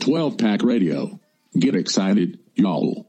12 Pack Radio, get excited, y'all.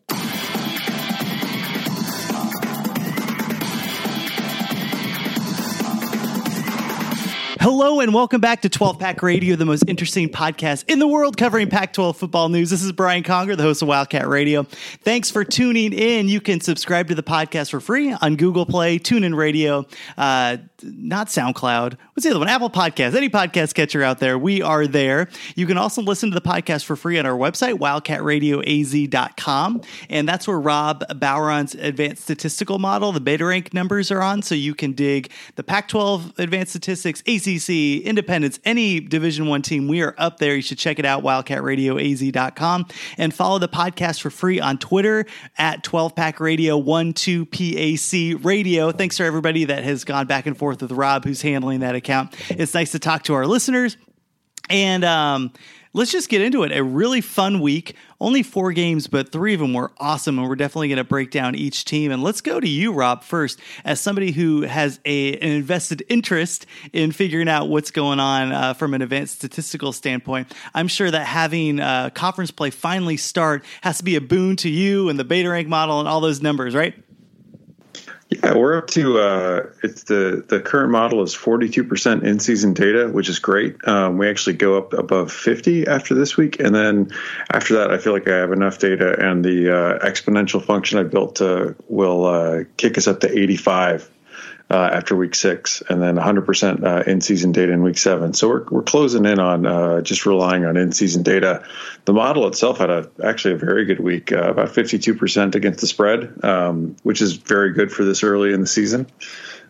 Hello and welcome back to 12 Pack Radio, the most interesting podcast in the world covering Pac 12 football news. This is Brian Conger, the host of Wildcat Radio. Thanks for tuning in. You can subscribe to the podcast for free on Google Play, TuneIn Radio, uh, not SoundCloud. What's the other one? Apple Podcast. Any podcast catcher out there, we are there. You can also listen to the podcast for free on our website, wildcatradioaz.com. And that's where Rob Baueron's advanced statistical model, the beta rank numbers are on. So you can dig the Pac 12 advanced statistics, ACC Independence, any Division One team, we are up there. You should check it out, wildcatradioaz.com, and follow the podcast for free on Twitter at 12 Pack Radio 12 PAC Radio. Thanks for everybody that has gone back and forth with Rob, who's handling that account. It's nice to talk to our listeners. And um, let's just get into it. A really fun week. Only four games, but three of them were awesome, and we're definitely going to break down each team. And let's go to you, Rob, first, as somebody who has a, an invested interest in figuring out what's going on uh, from an advanced statistical standpoint. I'm sure that having uh, conference play finally start has to be a boon to you and the beta rank model and all those numbers, right? Yeah, we're up to uh, it's the the current model is 42% in season data, which is great. Um, we actually go up above 50 after this week, and then after that, I feel like I have enough data, and the uh, exponential function I built uh, will uh, kick us up to 85 uh, after week six, and then 100% uh, in season data in week seven. So we're, we're closing in on uh, just relying on in season data. The model itself had a actually a very good week, uh, about 52% against the spread, um, which is very good for this early in the season.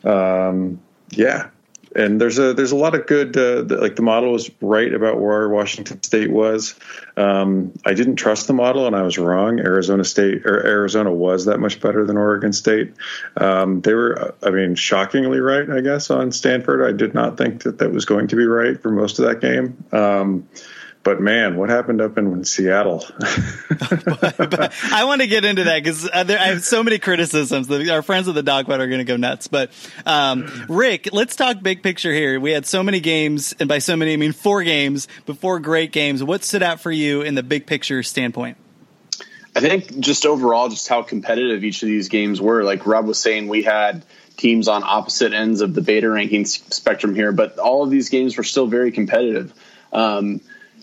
Um, yeah, and there's a there's a lot of good uh, the, like the model was right about where Washington State was. Um, I didn't trust the model and I was wrong. Arizona State or Arizona was that much better than Oregon State. Um, they were, I mean, shockingly right, I guess, on Stanford. I did not think that that was going to be right for most of that game. Um, but man, what happened up in Seattle? I want to get into that because I have so many criticisms. Our friends of the Dogfight are going to go nuts. But um, Rick, let's talk big picture here. We had so many games, and by so many, I mean four games, but four great games. What stood out for you in the big picture standpoint? I think just overall, just how competitive each of these games were. Like Rob was saying, we had teams on opposite ends of the beta ranking spectrum here, but all of these games were still very competitive. Um,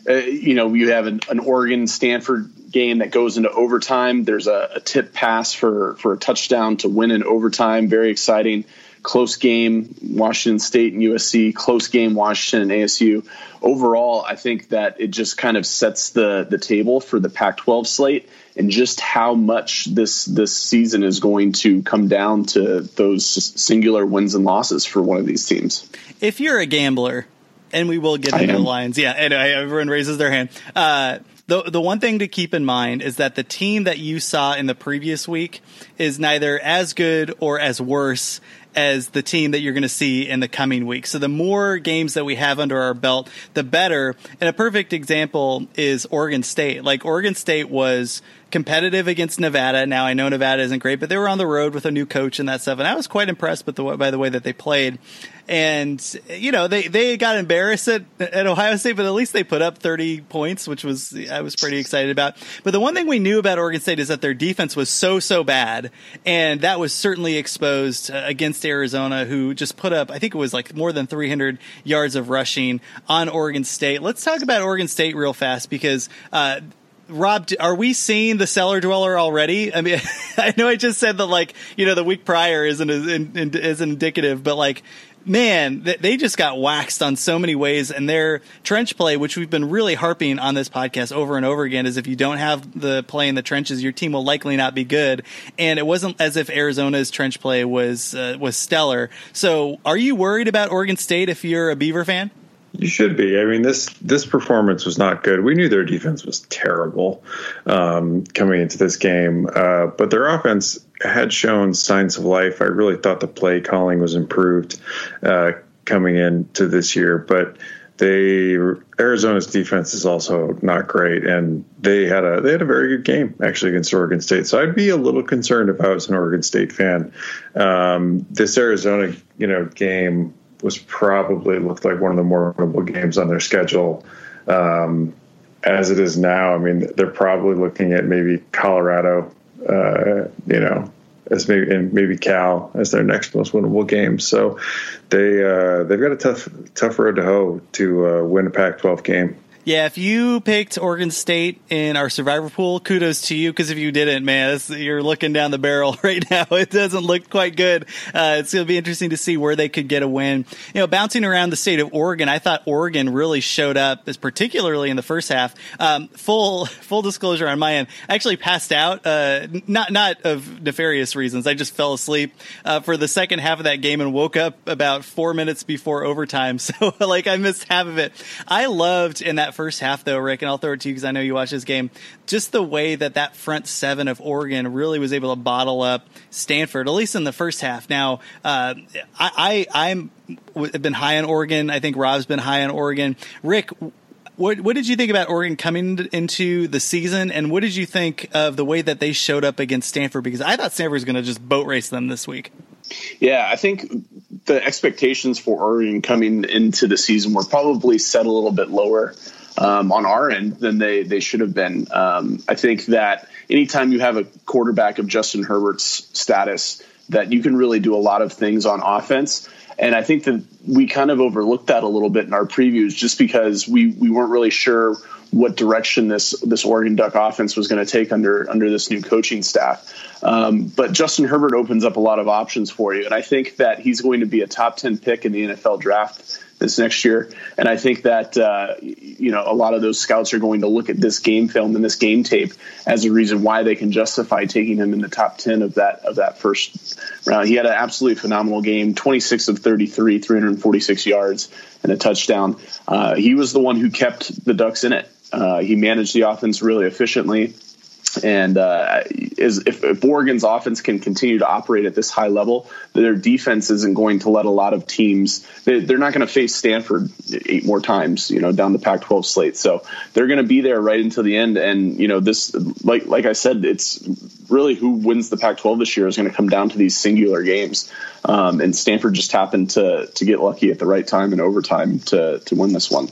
uh, you know, you have an, an, Oregon Stanford game that goes into overtime. There's a, a, tip pass for for a touchdown to win in overtime. Very exciting. Close game, Washington State and USC. Close game, Washington and ASU. Overall, I think that it just kind of sets the the table for the Pac-12 slate and just how much this this season is going to come down to those singular wins and losses for one of these teams. If you're a gambler and we will get into the lines. Yeah, and everyone raises their hand. Uh, the the one thing to keep in mind is that the team that you saw in the previous week is neither as good or as worse as the team that you're going to see in the coming week. So the more games that we have under our belt, the better. And a perfect example is Oregon State. Like Oregon State was competitive against Nevada. Now I know Nevada isn't great, but they were on the road with a new coach and that stuff, and I was quite impressed with the by the way that they played. And you know they they got embarrassed at, at Ohio State, but at least they put up 30 points, which was I was pretty excited about. But the one thing we knew about Oregon State is that their defense was so so bad, and that was certainly exposed uh, against Arizona, who just put up I think it was like more than 300 yards of rushing on Oregon State. Let's talk about Oregon State real fast because uh, Rob, are we seeing the cellar dweller already? I mean, I know I just said that like you know the week prior isn't as, indicative, but like man, they just got waxed on so many ways, and their trench play, which we've been really harping on this podcast over and over again, is if you don't have the play in the trenches, your team will likely not be good. And it wasn't as if Arizona's trench play was uh, was stellar. So, are you worried about Oregon State if you're a Beaver fan? You should be. I mean this this performance was not good. We knew their defense was terrible um, coming into this game, uh, but their offense had shown signs of life. I really thought the play calling was improved uh, coming into this year, but they Arizona's defense is also not great, and they had a they had a very good game actually against Oregon State. So I'd be a little concerned if I was an Oregon State fan. Um, this Arizona you know game was probably looked like one of the more winnable games on their schedule. Um, as it is now, I mean, they're probably looking at maybe Colorado, uh, you know, as maybe and maybe Cal as their next most winnable game. So they uh, they've got a tough tough road to hoe to uh, win a Pac-12 game. Yeah, if you picked Oregon State in our survivor pool, kudos to you. Because if you didn't, man, you're looking down the barrel right now. It doesn't look quite good. Uh, it's going to be interesting to see where they could get a win. You know, bouncing around the state of Oregon, I thought Oregon really showed up, particularly in the first half. Um, full full disclosure on my end, I actually passed out. Uh, not not of nefarious reasons. I just fell asleep uh, for the second half of that game and woke up about four minutes before overtime. So like I missed half of it. I loved in that first half, though, Rick, and I'll throw it to you because I know you watch this game. Just the way that that front seven of Oregon really was able to bottle up Stanford, at least in the first half. Now, uh, I, I I'm have been high on Oregon. I think Rob's been high on Oregon. Rick, what, what did you think about Oregon coming into the season, and what did you think of the way that they showed up against Stanford? Because I thought Stanford was going to just boat race them this week. Yeah, I think the expectations for Oregon coming into the season were probably set a little bit lower um, on our end than they they should have been. Um, I think that anytime you have a quarterback of Justin Herbert's status, that you can really do a lot of things on offense. And I think that we kind of overlooked that a little bit in our previews, just because we we weren't really sure what direction this this Oregon Duck offense was going to take under under this new coaching staff. Um, but Justin Herbert opens up a lot of options for you, and I think that he's going to be a top ten pick in the NFL draft this next year. And I think that uh, you know a lot of those scouts are going to look at this game film and this game tape as a reason why they can justify taking him in the top ten of that of that first round. He had an absolutely phenomenal game: twenty six of thirty three, three hundred forty six yards and a touchdown. Uh, he was the one who kept the Ducks in it. Uh, he managed the offense really efficiently. And uh, is if, if, Oregon's offense can continue to operate at this high level, their defense isn't going to let a lot of teams. They, are not going to face Stanford eight more times, you know, down the Pac-12 slate. So they're going to be there right until the end. And you know, this, like like I said, it's really who wins the Pac-12 this year is going to come down to these singular games. Um, and Stanford just happened to to get lucky at the right time in overtime to to win this one.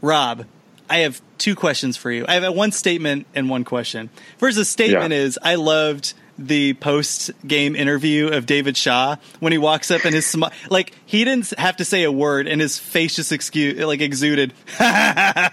Rob, I have two questions for you. I have one statement and one question. First, the statement yeah. is I loved the post game interview of David Shaw when he walks up and his smile, like he didn't have to say a word and his face just excuse like exuded.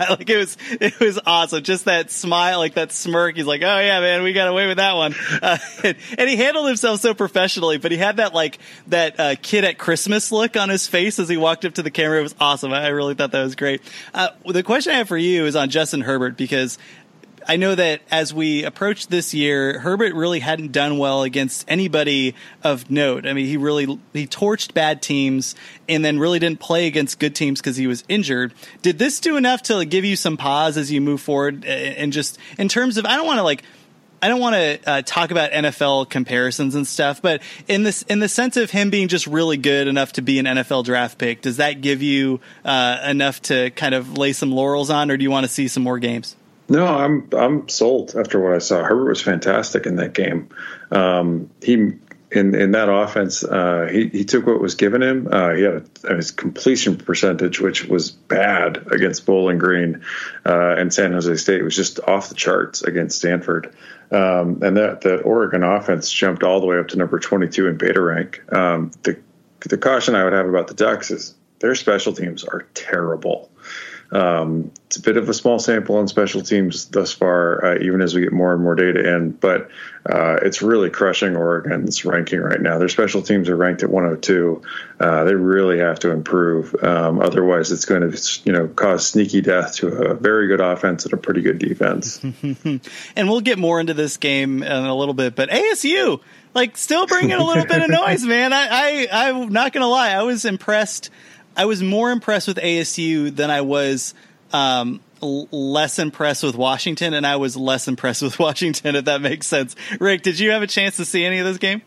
Like it was it was awesome. Just that smile like that smirk. He's like oh yeah man we got away with that one. Uh, and, and, he handled himself so professionally but he had that like that uh, kid at Christmas look on his face as he walked up to the camera. It was awesome. I, I really thought that was great. Uh, the question I have for you is on Justin Herbert because I know that as we approach this year, Herbert really hadn't done well against anybody of note. I mean, he really he torched bad teams and then really didn't play against good teams because he was injured. Did this do enough to give you some pause as you move forward? And just in terms of, I don't want to like. I don't want to uh, talk about NFL comparisons and stuff, but in this in the sense of him being just really good enough to be an NFL draft pick, does that give you uh, enough to kind of lay some laurels on, or do you want to see some more games? No, I'm I'm sold after what I saw. Herbert was fantastic in that game. Um, he in in that offense, uh, he he took what was given him. Uh, he had a, his completion percentage, which was bad against Bowling Green, uh, and San Jose State was just off the charts against Stanford. Um, and that that Oregon offense jumped all the way up to number 22 in beta rank. Um, the the caution I would have about the Ducks is their special teams are terrible. Um, it's a bit of a small sample on special teams thus far, uh, even as we get more and more data in. But uh, it's really crushing Oregon's ranking right now. Their special teams are ranked at 102. Uh, they really have to improve. Um, otherwise, it's going to you know cause sneaky death to a very good offense and a pretty good defense. and we'll get more into this game in a little bit. But ASU, like, still bringing a little bit of noise, man. I, I I'm not going to lie. I was impressed I was more impressed with ASU than I was um, l- less impressed with Washington, and I was less impressed with Washington. If that makes sense, Rick, did you have a chance to see any of this game?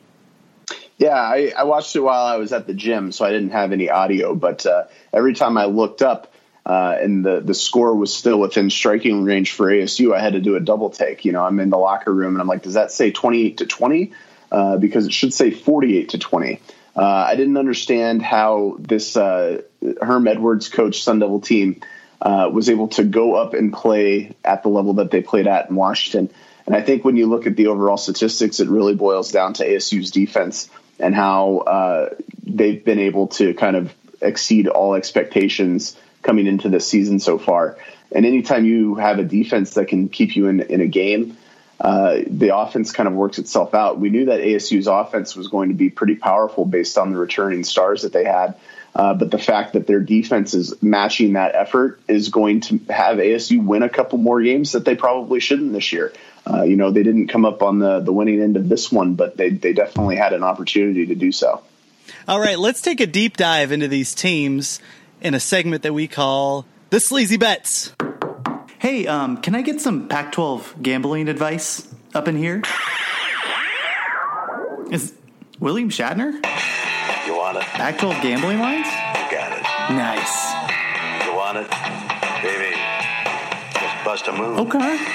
Yeah, I, I watched it while I was at the gym, so I didn't have any audio. But uh, every time I looked up uh, and the the score was still within striking range for ASU, I had to do a double take. You know, I'm in the locker room and I'm like, does that say 28 to 20? Uh, because it should say 48 to 20. Uh, I didn't understand how this uh, Herm Edwards coach Sun Devil team uh, was able to go up and play at the level that they played at in Washington. And I think when you look at the overall statistics, it really boils down to ASU's defense and how uh, they've been able to kind of exceed all expectations coming into this season so far. And anytime you have a defense that can keep you in, in a game, uh, the offense kind of works itself out. We knew that ASU's offense was going to be pretty powerful based on the returning stars that they had. Uh, but the fact that their defense is matching that effort is going to have ASU win a couple more games that they probably shouldn't this year. Uh, you know, they didn't come up on the, the winning end of this one, but they, they definitely had an opportunity to do so. All right, let's take a deep dive into these teams in a segment that we call the Sleazy Bets. Hey, um, can I get some Pac 12 gambling advice up in here? Is William Shatner? You want it? Pac 12 gambling lines? You got it. Nice. You want it? Baby, just bust a move. Okay.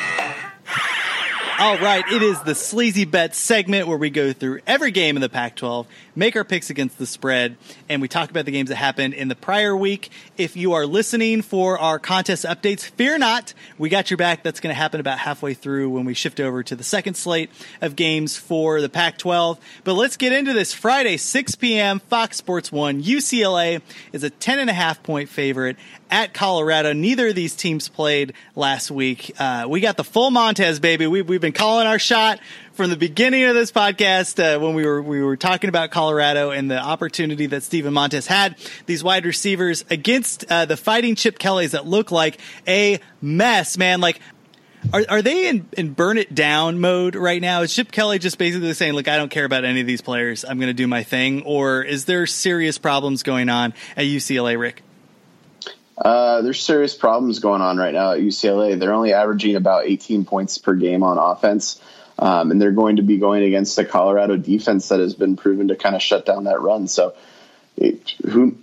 All right, it is the Sleazy Bet segment where we go through every game in the Pac 12, make our picks against the spread, and we talk about the games that happened in the prior week. If you are listening for our contest updates, fear not, we got your back. That's going to happen about halfway through when we shift over to the second slate of games for the Pac 12. But let's get into this Friday, 6 p.m., Fox Sports 1. UCLA is a 10.5 point favorite at Colorado. Neither of these teams played last week. Uh, we got the full Montez, baby. We, we've been calling our shot from the beginning of this podcast uh, when we were we were talking about Colorado and the opportunity that Steven Montez had. These wide receivers against uh, the fighting Chip Kellys that look like a mess, man. Like are, are they in, in burn it down mode right now? Is Chip Kelly just basically saying, look, I don't care about any of these players. I'm going to do my thing? Or is there serious problems going on at UCLA, Rick? Uh, there's serious problems going on right now at UCLA. They're only averaging about 18 points per game on offense. Um, and they're going to be going against the Colorado defense that has been proven to kind of shut down that run. So, it, who,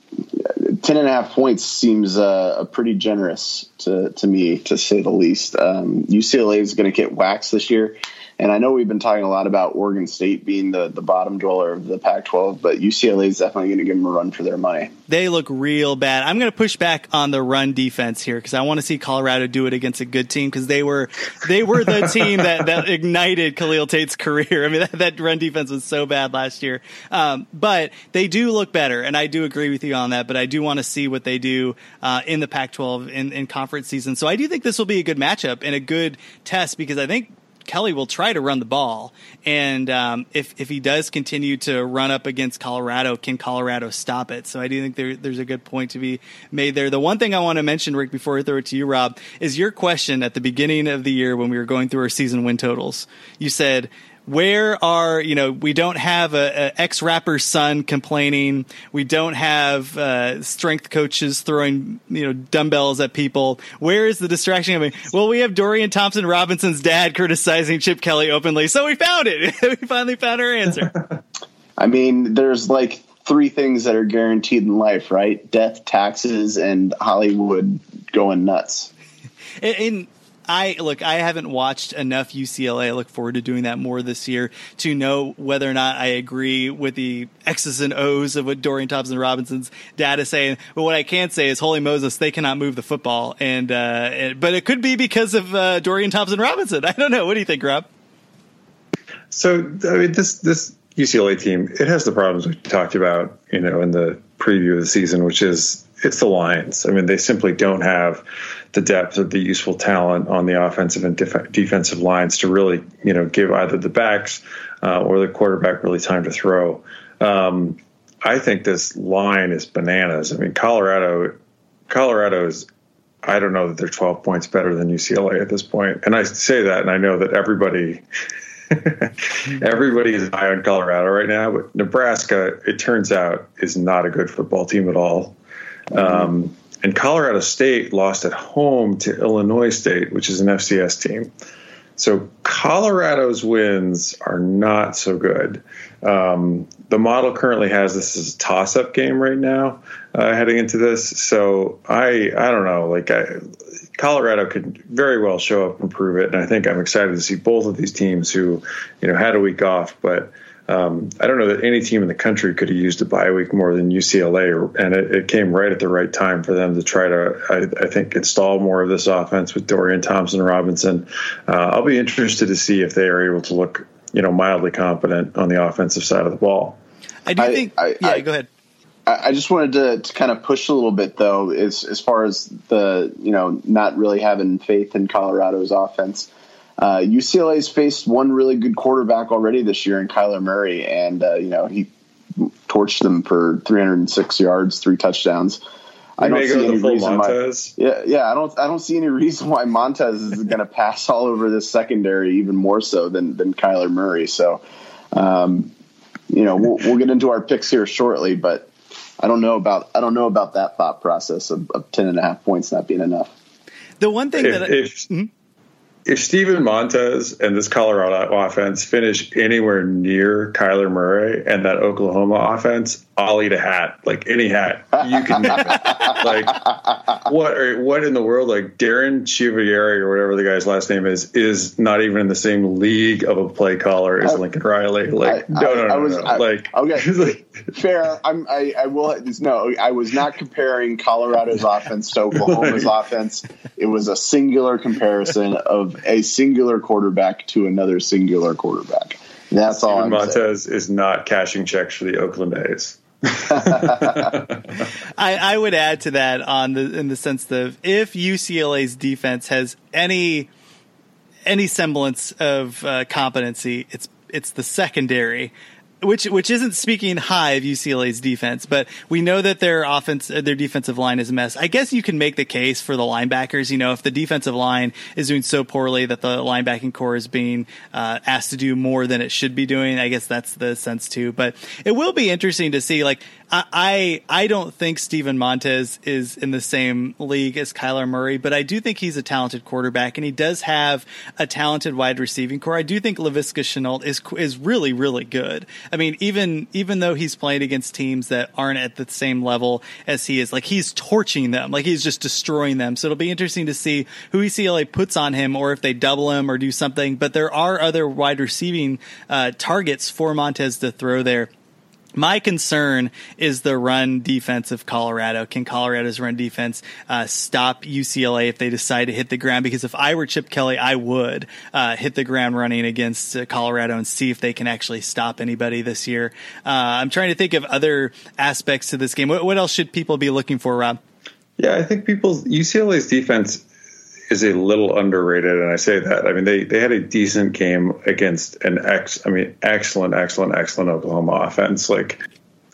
10 and a half points seems uh, pretty generous to, to me, to say the least. Um, UCLA is going to get waxed this year. And I know we've been talking a lot about Oregon State being the, the bottom dweller of the Pac 12, but UCLA is definitely going to give them a run for their money. They look real bad. I'm going to push back on the run defense here because I want to see Colorado do it against a good team because they were they were the team that, that ignited Khalil Tate's career. I mean, that, that run defense was so bad last year. Um, but they do look better, and I do agree with you on that. But I do want to see what they do uh, in the Pac 12 in, in conference season. So I do think this will be a good matchup and a good test because I think Kelly will try to run the ball, and um, if if he does continue to run up against Colorado, can Colorado stop it? So I do think there, there's a good point to be made there. The one thing I want to mention, Rick, before I throw it to you, Rob, is your question at the beginning of the year when we were going through our season win totals. You said where are you know we don't have a, a ex rapper's son complaining. We don't have uh, strength coaches throwing you know dumbbells at people. Where is the distraction coming? Well we have dorian thompson robinson's dad criticizing chip kelly openly. So we found it. We finally found our answer. I mean there's like three things that are guaranteed in life right? Death taxes and hollywood going nuts. And, I look, I haven't watched enough UCLA. I look forward to doing that more this year to know whether or not I agree with the X's and O's of what Dorian Thompson Robinson's dad is saying. But what I can say is, holy Moses, they cannot move the football. And, uh, but it could be because of uh, Dorian Thompson Robinson. I don't know. What do you think, Rob? So, I mean, this, this UCLA team, it has the problems we talked about, you know, in the preview of the season, which is it's the Lions. I mean, they simply don't have the depth of the useful talent on the offensive and def- defensive lines to really, you know, give either the backs uh, or the quarterback really time to throw. Um, I think this line is bananas. I mean, Colorado, Colorado is. I don't know that they're 12 points better than UCLA at this point. and I say that, and I know that everybody. Everybody is high on Colorado right now, but Nebraska, it turns out, is not a good football team at all. Um, and Colorado State lost at home to Illinois State, which is an FCS team. So Colorado's wins are not so good. Um, the model currently has this as a toss-up game right now, uh, heading into this. So I I don't know. Like I, Colorado could very well show up and prove it, and I think I'm excited to see both of these teams who you know had a week off, but um, I don't know that any team in the country could have used a bye week more than UCLA, and it, it came right at the right time for them to try to, I, I think, install more of this offense with Dorian Thompson Robinson. Uh, I'll be interested to see if they are able to look, you know, mildly competent on the offensive side of the ball. I do I- think. I- yeah, I- go ahead. I I just wanted to, to kind of push a little bit though, as as far as the you know not really having faith in Colorado's offense. Uh, UCLA's faced one really good quarterback already this year in Kyler Murray, and uh, you know he torched them for 306 yards, three touchdowns. I don't see any the full reason why. Montez. Yeah, yeah, I don't, I don't see any reason why Montez is going to pass all over this secondary even more so than than Kyler Murray. So, um, you know, we'll, we'll get into our picks here shortly, but I don't know about I don't know about that thought process of, of ten and a half points not being enough. The one thing If, that I, if, if Steven Montez and this Colorado offense finish anywhere near Kyler Murray and that Oklahoma offense, I'll eat a hat, like any hat you can. Like what? Are, what in the world? Like Darren Chivieri or whatever the guy's last name is, is not even in the same league of a play caller as I- Lincoln Riley. Like I- no, I- no, I no, was- no. I- like okay. like- Fair. I'm, I, I will. No, I was not comparing Colorado's offense to Oklahoma's offense. It was a singular comparison of a singular quarterback to another singular quarterback. That's all Steven I'm saying. Montez is not cashing checks for the Oakland A's. I, I would add to that on the in the sense of if UCLA's defense has any any semblance of uh, competency, it's it's the secondary. Which which isn't speaking high of UCLA's defense, but we know that their offense, uh, their defensive line is a mess. I guess you can make the case for the linebackers. You know, if the defensive line is doing so poorly that the linebacking core is being uh, asked to do more than it should be doing, I guess that's the sense too. But it will be interesting to see. Like, I I, don't think Steven Montez is in the same league as Kyler Murray, but I do think he's a talented quarterback, and he does have a talented wide receiving core. I do think Laviska Shenault is is really really good. I mean, even even though he's playing against teams that aren't at the same level as he is, like he's torching them, like he's just destroying them. So it'll be interesting to see who UCLA puts on him, or if they double him or do something. But there are other wide receiving uh, targets for Montez to throw there. My concern is the run defense of Colorado. Can Colorado's run defense uh, stop UCLA if they decide to hit the ground? Because if I were Chip Kelly, I would uh, hit the ground running against uh, Colorado and see if they can actually stop anybody this year. Uh, I'm trying to think of other aspects to this game. What, what else should people be looking for, Rob? Yeah, I think people's UCLA's defense is a little underrated, and I say that. I mean, they they had a decent game against an ex. I mean, excellent, excellent, excellent Oklahoma offense. Like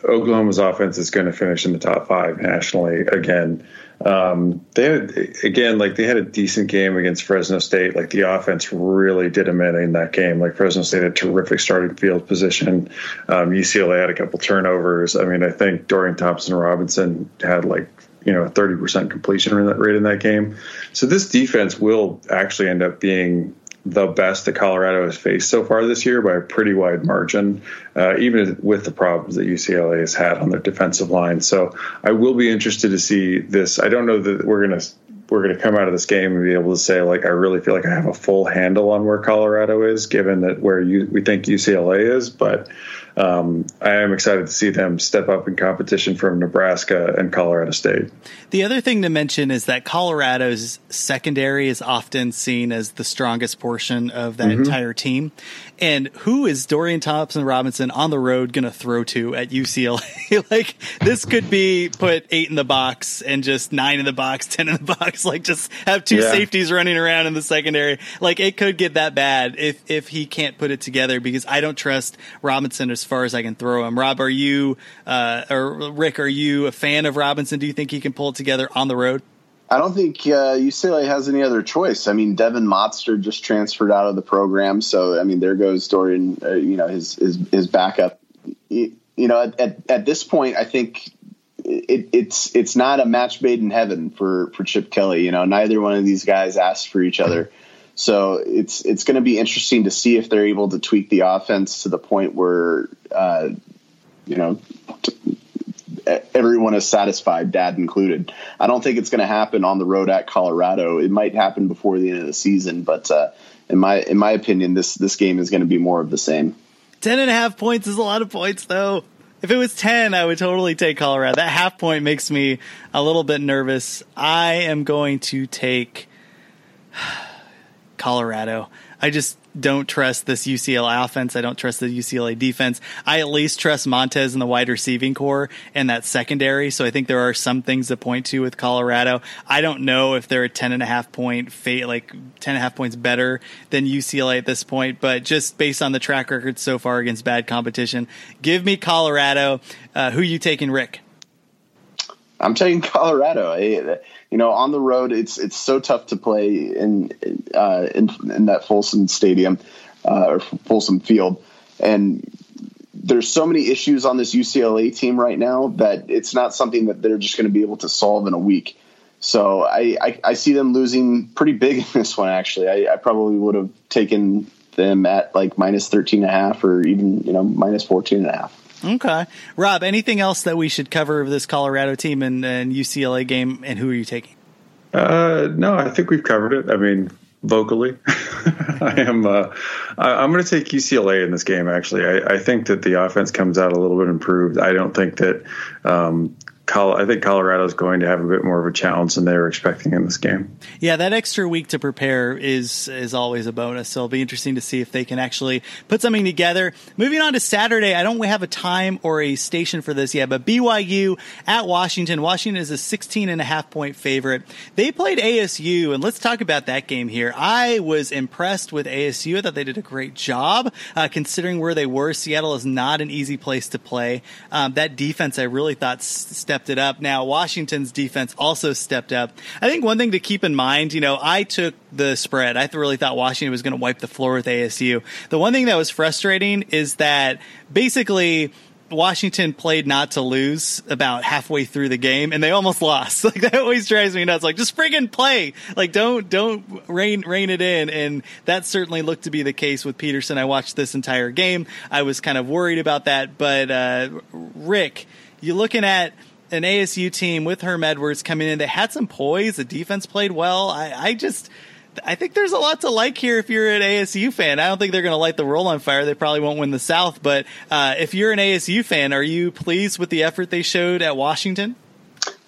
Oklahoma's offense is going to finish in the top five nationally again. Um, they had again, like they had a decent game against Fresno State. Like the offense really did a minute in that game. Like Fresno State had terrific starting field position. Um, UCLA had a couple turnovers. I mean, I think Dorian Thompson Robinson had like you know a 30% completion rate in that game. So this defense will actually end up being the best that Colorado has faced so far this year by a pretty wide margin, uh, even with the problems that UCLA has had on their defensive line. So I will be interested to see this. I don't know that we're going to we're going to come out of this game and be able to say like I really feel like I have a full handle on where Colorado is, given that where you, we think UCLA is, but. Um, I am excited to see them step up in competition from Nebraska and Colorado State. The other thing to mention is that Colorado's secondary is often seen as the strongest portion of that Mm-hmm. entire team. And who is Dorian Thompson Robinson on the road going to throw to at UCLA? like this could be put eight in the box and just nine in the box, ten in the box. Like just have two Yeah. safeties running around in the secondary. Like it could get that bad if if he can't put it together because I don't trust Robinson as far as I can throw him. Rob, are you uh, or Rick? Are you a fan of Robinson? Do you think he can pull it together on the road? I don't think uh, UCLA has any other choice. I mean, Devon Modster just transferred out of the program, so I mean, there goes Dorian. Uh, you know, his his his backup. You, know, at, at at this point, I think it, it's it's not a match made in heaven for for Chip Kelly. You know, neither one of these guys asked for each other. So it's it's going to be interesting to see if they're able to tweak the offense to the point where uh, you know everyone is satisfied, dad included. I don't think it's going to happen on the road at Colorado. It might happen before the end of the season, but uh, in my in my opinion, this this game is going to be more of the same. Ten and a half points is a lot of points, though. If it was 10, I would totally take Colorado. That half point makes me a little bit nervous. I am going to take Colorado. I just don't trust this UCLA offense. I don't trust the UCLA defense. I at least trust Montez and the wide receiving core and that secondary. So I think there are some things to point to with Colorado. I don't know if they're a 10 and a half point fate, like 10 and a half points better than UCLA at this point, but just based on the track record so far against bad competition, give me Colorado. Uh, who you taking, Rick? I'm taking Colorado. I, you know, on the road, it's it's so tough to play in uh, in, in that Folsom Stadium uh, or Folsom Field, and there's so many issues on this UCLA team right now that it's not something that they're just going to be able to solve in a week. So I, I, I see them losing pretty big in this one. Actually, I, I probably would have taken them at like minus 13 and a half or even you know minus 14 and a half. Okay. Rob, anything else that we should cover of this Colorado team and, and UCLA game, and who are you taking? Uh, no, I think we've covered it. I mean, vocally, I am. Uh, I, am going to take UCLA in this game. Actually, I, I, think that the offense comes out a little bit improved. I don't think that um, I think Colorado is going to have a bit more of a challenge than they were expecting in this game. Yeah, that extra week to prepare is is always a bonus. So it'll be interesting to see if they can actually put something together. Moving on to Saturday, I don't have a time or a station for this yet, but BYU at Washington. Washington is a 16 and a half point favorite. They played ASU, and let's talk about that game here. I was impressed with ASU. I thought they did a great job uh, considering where they were. Seattle is not an easy place to play. Um, that defense, I really thought stepped stepped it up. Now Washington's defense also stepped up. I think one thing to keep in mind, you know, I took the spread. I really thought Washington was going to wipe the floor with ASU. The one thing that was frustrating is that basically Washington played not to lose about halfway through the game, and they almost lost. Like that always drives me nuts. Like just friggin' play. Like don't don't rein rein it in. And that certainly looked to be the case with Petersen. I watched this entire game. I was kind of worried about that, but uh, Rick, you're looking at an ASU team with Herm Edwards coming in that had some poise. The defense played well. I, I just. I think there's a lot to like here if you're an ASU fan. I don't think they're going to light the world on fire. They probably won't win the South. But uh, if you're an ASU fan, are you pleased with the effort they showed at Washington?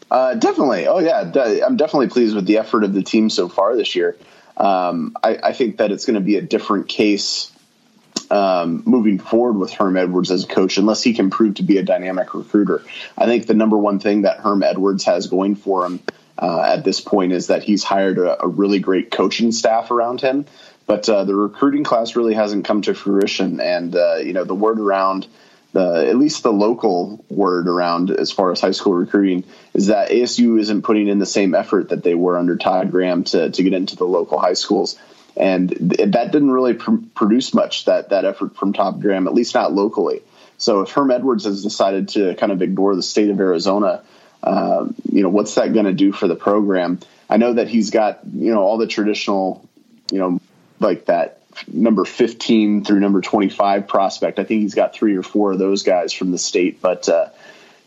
Uh, definitely. Oh, yeah. I'm definitely pleased with the effort of the team so far this year. Um, I, I, think that it's going to be a different case um, moving forward with Herm Edwards as a coach unless he can prove to be a dynamic recruiter. I think the number one thing that Herm Edwards has going for him uh, at this point is that he's hired a, a, really great coaching staff around him. But uh, the recruiting class really hasn't come to fruition, and uh, you know the word around the at least the local word around as far as high school recruiting is that ASU isn't putting in the same effort that they were under Todd Graham to to get into the local high schools and that didn't really pr- produce much that that effort from Todd Graham, at least not locally. So if Herm Edwards has decided to kind of ignore the state of Arizona, uh, you know, what's that going to do for the program? I know that he's got you know all the traditional, you know, like that number 15 through number 25 prospect. I think he's got three or four of those guys from the state, but uh,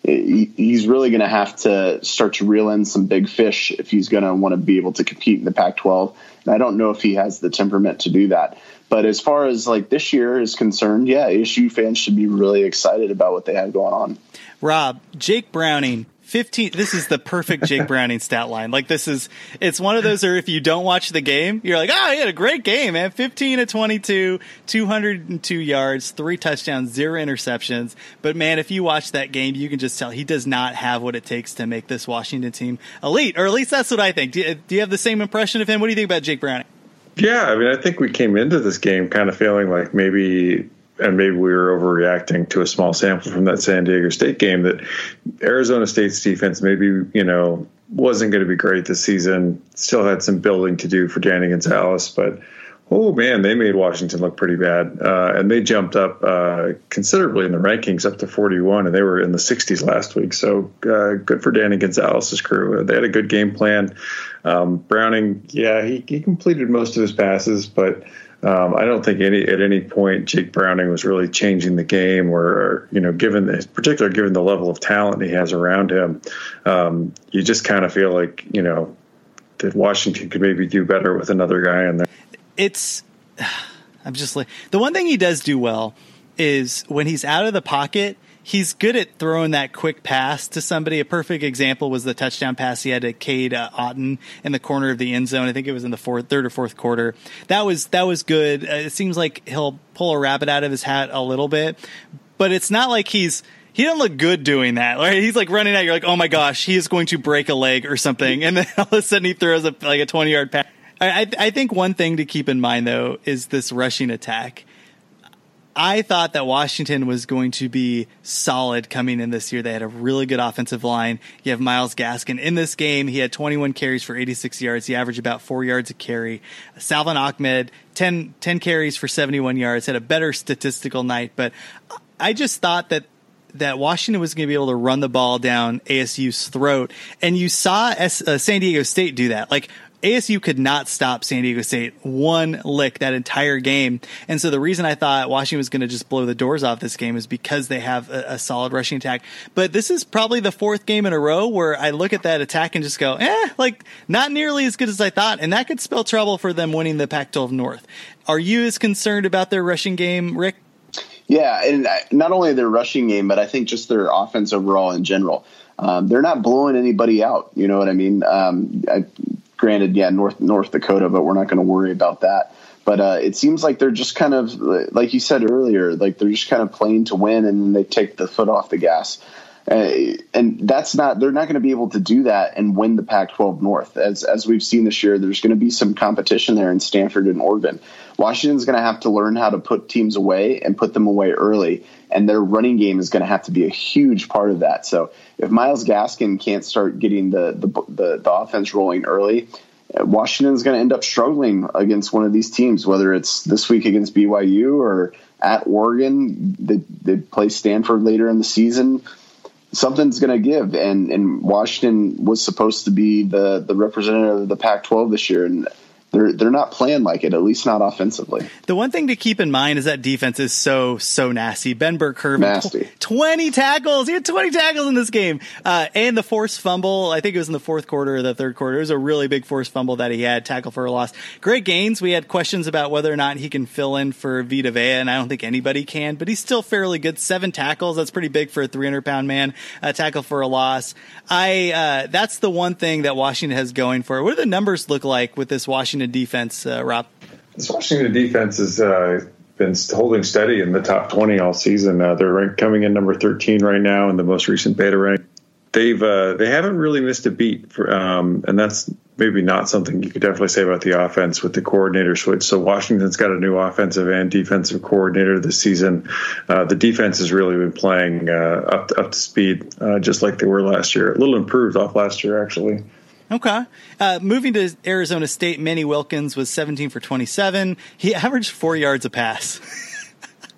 he's really going to have to start to reel in some big fish if he's going to want to be able to compete in the Pac 12. And I don't know if he has the temperament to do that. But as far as like this year is concerned, yeah, ASU fans should be really excited about what they have going on. Rob, Jake Browning 15 this is the perfect Jake Browning stat line. Like this is it's one of those where if you don't watch the game, you're like, "Oh, he had a great game, man. 15 to 22, 202 yards, 3 touchdowns, 0 interceptions." But man, if you watch that game, you can just tell he does not have what it takes to make this Washington team elite, or at least that's what I think. Do do you have the same impression of him? What do you think about Jake Browning? Yeah, I mean, I think we came into this game kind of feeling like maybe and maybe we were overreacting to a small sample from that San Diego State game that Arizona State's defense maybe, you know, wasn't going to be great this season. Still had some building to do for Danny Gonzales, but oh man, they made Washington look pretty bad. Uh, and they jumped up uh, considerably in the rankings up to 41, and they were in the 60s last week. So uh, good for Danny Gonzales's crew. They had a good game plan. Um, Browning, yeah, he, he completed most of his passes, but um, I don't think any at any point Jake Browning was really changing the game, or you know, given the, particular given the level of talent he has around him, um, you just kind of feel like you know that Washington could maybe do better with another guy in there. It's, I'm just like the one thing he does do well is when he's out of the pocket, he's good at throwing that quick pass to somebody. A perfect example was the touchdown pass he had to Cade uh, Otton in the corner of the end zone. I think it was in the fourth, third or fourth quarter. That was that was good. Uh, it seems like he'll pull a rabbit out of his hat a little bit, but it's not like he's he doesn't look good doing that. Right? He's like running out. You're like, oh my gosh, he is going to break a leg or something, and then all of a sudden he throws a, like a 20 yard pass. I, I think one thing to keep in mind though is this rushing attack. I thought that Washington was going to be solid coming in this year. They had a really good offensive line. You have Myles Gaskin in this game. He had 21 carries for 86 yards. He averaged about four yards a carry. Salvon Ahmed, 10, 10 carries for 71 yards, had a better statistical night. But I just thought that that Washington was going to be able to run the ball down ASU's throat, and you saw S- uh, San Diego State do that. Like ASU could not stop San Diego State one lick that entire game. And so the reason I thought Washington was going to just blow the doors off this game is because they have a, a, solid rushing attack. But this is probably the fourth game in a row where I look at that attack and just go, eh, like not nearly as good as I thought. And that could spell trouble for them winning the Pac 12 North. Are you as concerned about their rushing game, Rick? Yeah, and not only their rushing game, but I think just their offense overall in general. Um, they're not blowing anybody out. You know what I mean? Um, I, Granted, yeah, North North Dakota, but we're not going to worry about that. But uh, it seems like they're just kind of like you said earlier, like they're just kind of playing to win, and they take the foot off the gas. Uh, and that's not they're not going to be able to do that and win the Pac-12 North as as we've seen this year. There's going to be some competition there in Stanford and Oregon. Washington's going to have to learn how to put teams away and put them away early, and their running game is going to have to be a huge part of that. So if Myles Gaskin can't start getting the the the, the offense rolling early, uh, Washington's going to end up struggling against one of these teams, whether it's this week against BYU or at Oregon. They, they play Stanford later in the season something's going to give. And and Washington was supposed to be the the representative of the Pac-12 this year, and they're they're not playing like it, at least not offensively. The one thing to keep in mind is that defense is so so nasty. Ben Burr-Kirven, nasty. twenty tackles. He had twenty tackles in this game, uh, and the forced fumble. I think it was in the fourth quarter or the third quarter. It was a really big forced fumble that he had. Tackle for a loss. Greg Gaines. We had questions about whether or not he can fill in for Vita Vea, and I don't think anybody can. But he's still fairly good. Seven tackles. That's pretty big for a three hundred pound man. Uh, tackle for a loss. I uh, that's the one thing that Washington has going for it. What do the numbers look like with this Washington? Washington defense, uh, Rob? This Washington defense has uh, been holding steady in the top 20 all season. Uh, they're coming in number 13 right now in the most recent beta rank. They've uh, they haven't really missed a beat, for, um, and that's maybe not something you could definitely say about the offense with the coordinator switch. So Washington's got a new offensive and defensive coordinator this season. Uh, the defense has really been playing uh, up to, up to speed, just like they were last year. A little improved off last year, actually. Okay. Uh, moving to Arizona State, Manny Wilkins was 17 for 27. He averaged four yards a pass.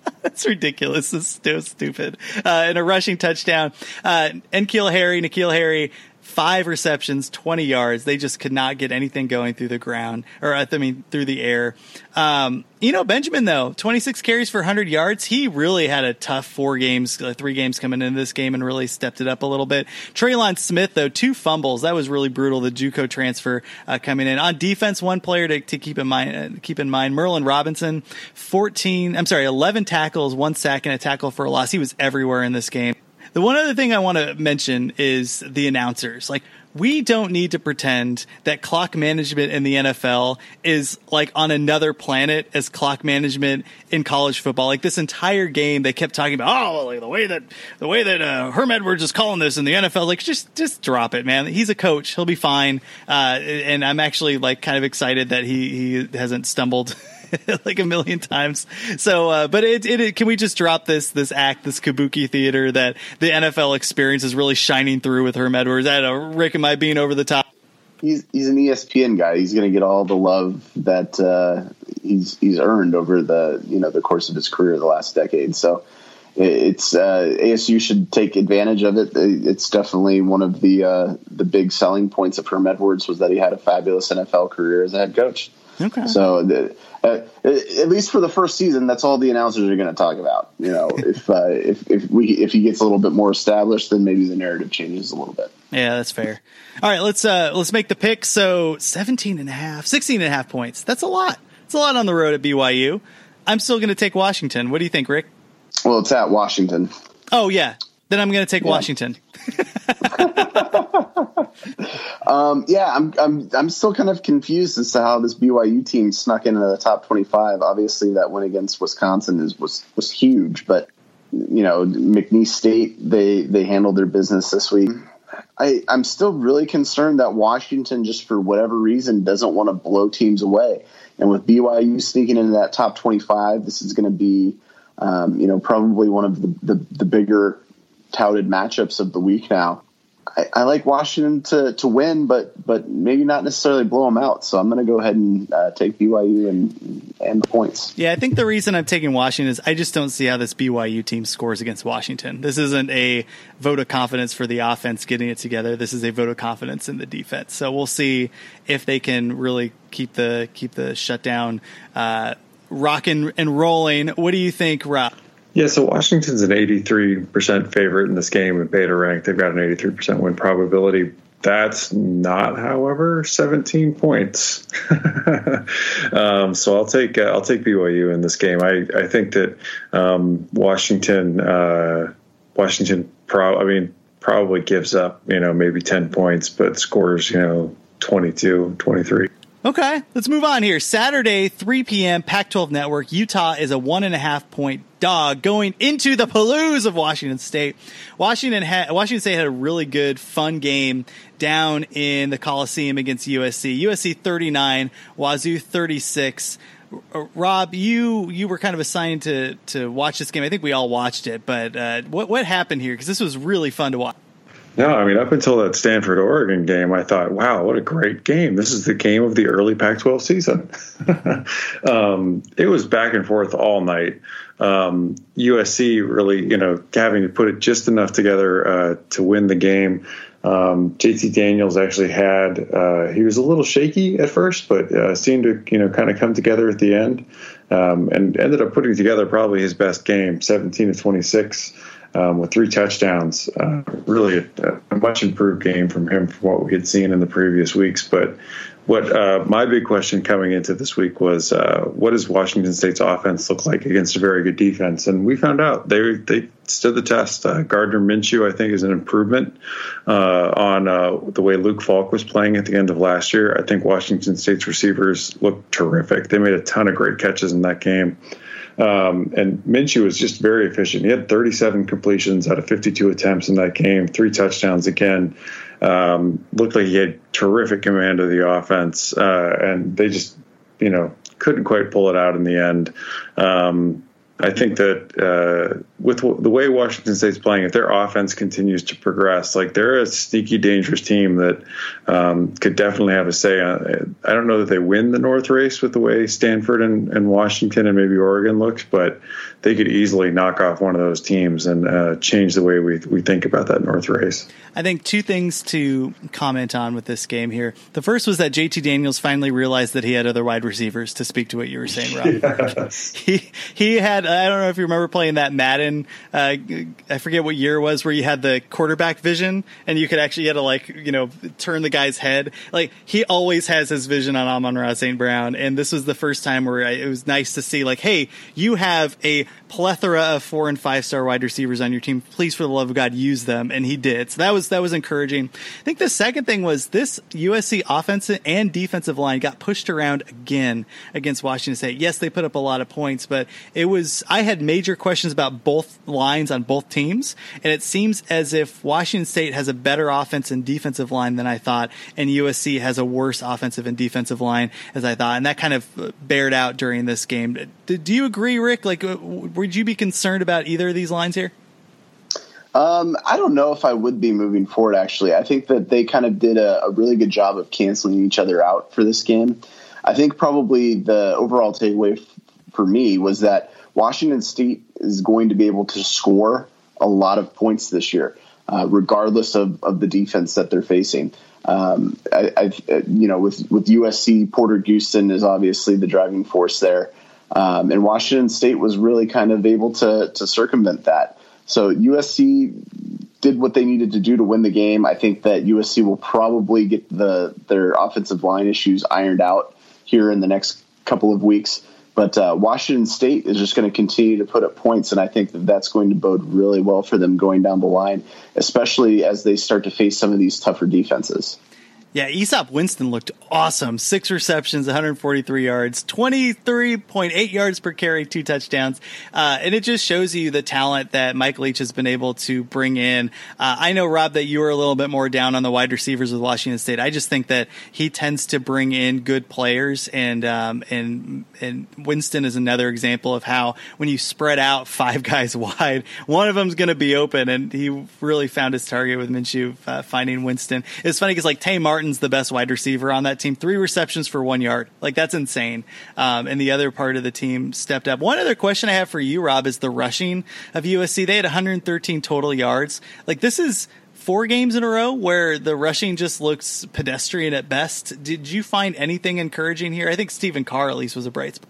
That's ridiculous. It's so stupid. Uh, and a rushing touchdown. Uh, N'Keal Harry, N'Keal Harry, five receptions, 20 yards. They just could not get anything going through the ground, or I mean, through the air. Um, Eno Benjamin, though, 26 carries for 100 yards. He really had a tough four games, uh, three games coming into this game and really stepped it up a little bit. Trelon Smith, though, two fumbles. That was really brutal. The Juco transfer uh, coming in. On defense, one player to, to keep in mind, uh, keep in mind, Merlin Robertson, 14, I'm sorry, 11 tackles, one sack, and a tackle for a loss. He was everywhere in this game. The one other thing I want to mention is the announcers. Like, we don't need to pretend that clock management in the NFL is like on another planet as clock management in college football. Like this entire game, they kept talking about, oh, like the way that the way that uh, Herm Edwards is calling this in the NFL. Like, just just drop it, man. He's a coach; he'll be fine. Uh, and I'm actually like kind of excited that he he hasn't stumbled. like a million times. So, uh, but it, it, it, can we just drop this this act, this kabuki theater that the NFL experience is really shining through with Herm Edwards? I don't know, Rick, am I being over the top? He's he's an ESPN guy. He's going to get all the love that uh, he's he's earned over the you know the course of his career the last decade. So it's uh, ASU should take advantage of it. It's definitely one of the uh, the big selling points of Herm Edwards was that he had a fabulous NFL career as a head coach. Okay. So the, uh, at least for the first season, that's all the announcers are going to talk about. You know, if uh, if if we if he gets a little bit more established, then maybe the narrative changes a little bit. Yeah, that's fair. All right, let's uh let's make the pick. So 17 and a half, 16 and a half points. That's a lot. It's a lot on the road at BYU. I'm still going to take Washington. What do you think, Rick? Well, it's at Washington. Oh yeah, then I'm going to take yeah. Washington. um, yeah, I'm I'm I'm still kind of confused as to how this BYU team snuck into the top 25. Obviously, that win against Wisconsin is was was huge, but you know, McNeese State they they handled their business this week. I, I'm still really concerned that Washington, just for whatever reason, doesn't want to blow teams away. And with BYU sneaking into that top 25, this is going to be, um, you know, probably one of the, the, the bigger touted matchups of the week now. I, I, like Washington to, to win, but but maybe not necessarily blow them out. So I'm going to go ahead and uh, take BYU and and the points. Yeah, I think the reason I'm taking Washington is I just don't see how this BYU team scores against Washington. This isn't a vote of confidence for the offense getting it together. This is a vote of confidence in the defense. So we'll see if they can really keep the keep the shutdown uh, rocking and rolling. What do you think, Rob? Yeah, so Washington's an 83% favorite in this game with beta rank. They've got an 83% win probability. That's not, however, 17 points. um, so I'll take uh, I'll take BYU in this game. I, I think that um, Washington uh, Washington pro I mean probably gives up you know maybe 10 points, but scores you know 22, 23. Okay, let's move on here. Saturday, 3 p.m., Pac 12 Network. Utah is a one and a half point dog going into the Palouse of Washington State. Washington had, Washington State had a really good, fun game down in the Coliseum against USC. USC 39, Wazoo 36. Uh, Rob, you you were kind of assigned to to watch this game. I think we all watched it, but uh, what what happened here? Because this was really fun to watch. No, I mean, up until that Stanford Oregon game, I thought, wow, what a great game. This is the game of the early Pac 12 season. um, it was back and forth all night. Um, USC really, you know, having to put it just enough together uh, to win the game. Um, JT Daniels actually had, uh, he was a little shaky at first, but uh, seemed to, you know, kind of come together at the end um, and ended up putting together probably his best game 17 to 26 um, with three touchdowns. Uh, really a, a, much improved game from him from what we had seen in the previous weeks. But what uh, my big question coming into this week was, uh, what does Washington State's offense look like against a very good defense? And we found out they they stood the test. Uh, Gardner Minshew, I think, is an improvement uh, on uh, the way Luke Falk was playing at the end of last year. I think Washington State's receivers looked terrific. They made a ton of great catches in that game. Um, and Minshew was just very efficient. He had 37 completions out of 52 attempts in that game, three touchdowns again. Um, looked like he had terrific command of the offense, uh, and they just, you know, couldn't quite pull it out in the end. Um, I think that uh, with w- the way Washington State's playing, if their offense continues to progress, like they're a sneaky, dangerous team that um, could definitely have a say. On, I don't know that they win the North race with the way Stanford and, and Washington and maybe Oregon looks, but they could easily knock off one of those teams and uh, change the way we we think about that North race. I think two things to comment on with this game here. The first was that JT Daniels finally realized that he had other wide receivers to speak to what you were saying, Rob. Yes. He he had I don't know if you remember playing that Madden. Uh, I forget what year it was where you had the quarterback vision and you could actually you had to like you know turn the guy's head. Like he always has his vision on Amon-Ra St. Brown, and this was the first time where I, it was nice to see like, hey, you have a plethora of four and five star wide receivers on your team. Please, for the love of God, use them, and he did. So that was that was encouraging. I think the second thing was this USC offensive and defensive line got pushed around again against Washington State. Yes, they put up a lot of points, but it I had major questions about both lines on both teams, and it seems as if Washington State has a better offense and defensive line than I thought, and USC has a worse offensive and defensive line as I thought, and that kind of bared out during this game. Do, do you agree, Rick? Like, uh, would you be concerned about either of these lines here? Um, I don't know if I would be moving forward. Actually, I think that they kind of did a, a, really good job of canceling each other out for this game. I think probably the overall takeaway for me was that Washington State is going to be able to score a lot of points this year, uh, regardless of, of the defense that they're facing. Um, I, I, you know, with with USC, Porter Gustin is obviously the driving force there. Um, and Washington State was really kind of able to to circumvent that. So USC did what they needed to do to win the game. I think that USC will probably get the their offensive line issues ironed out here in the next couple of weeks. But uh, Washington State is just going to continue to put up points, and I think that that's going to bode really well for them going down the line, especially as they start to face some of these tougher defenses. Yeah, Easop Winston looked awesome. Six receptions, 143 yards, 23.8 yards per carry, two touchdowns. Uh, and it just shows you the talent that Mike Leach has been able to bring in. Uh, I know, Rob, that you were a little bit more down on the wide receivers with Washington State. I just think that he tends to bring in good players, and um, and and Winston is another example of how when you spread out five guys wide, one of them's going to be open, and he really found his target with Minshew uh, finding Winston. It's funny because like Tay Martin Martin's the best wide receiver on that team. Three receptions for one yard. Like that's insane. Um, and the other part of the team stepped up. One other question I have for you, Rob, is the rushing of USC. They had 113 total yards. Like this is four games in a row where the rushing just looks pedestrian at best. Did you find anything encouraging here? I think Stephen Carr at least was a bright spot.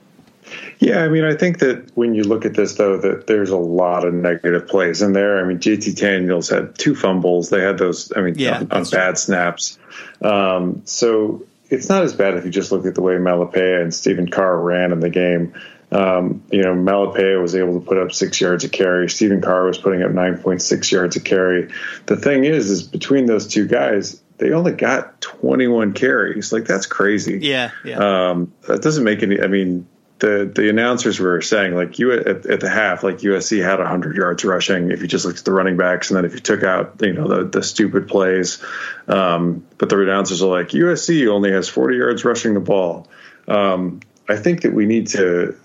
Yeah, I mean, I think that when you look at this, though, that there's a lot of negative plays in there. I mean, JT Daniels had two fumbles. They had those, I mean, yeah, on, on bad snaps. Um, so it's not as bad if you just look at the way Malepeai and Stephen Carr ran in the game. Um, you know, Malepeai was able to put up six yards a carry. Stephen Carr was putting up 9.6 yards a carry. The thing is, is between those two guys, they only got 21 carries. Like that's crazy. Yeah. yeah. Um, that doesn't make any, I mean, the the announcers were saying like you at, at, the half like USC had 100 yards rushing if you just looked at the running backs. And then if you took out you know the the stupid plays um, but the announcers are like USC only has 40 yards rushing the ball. Um, I think that we need to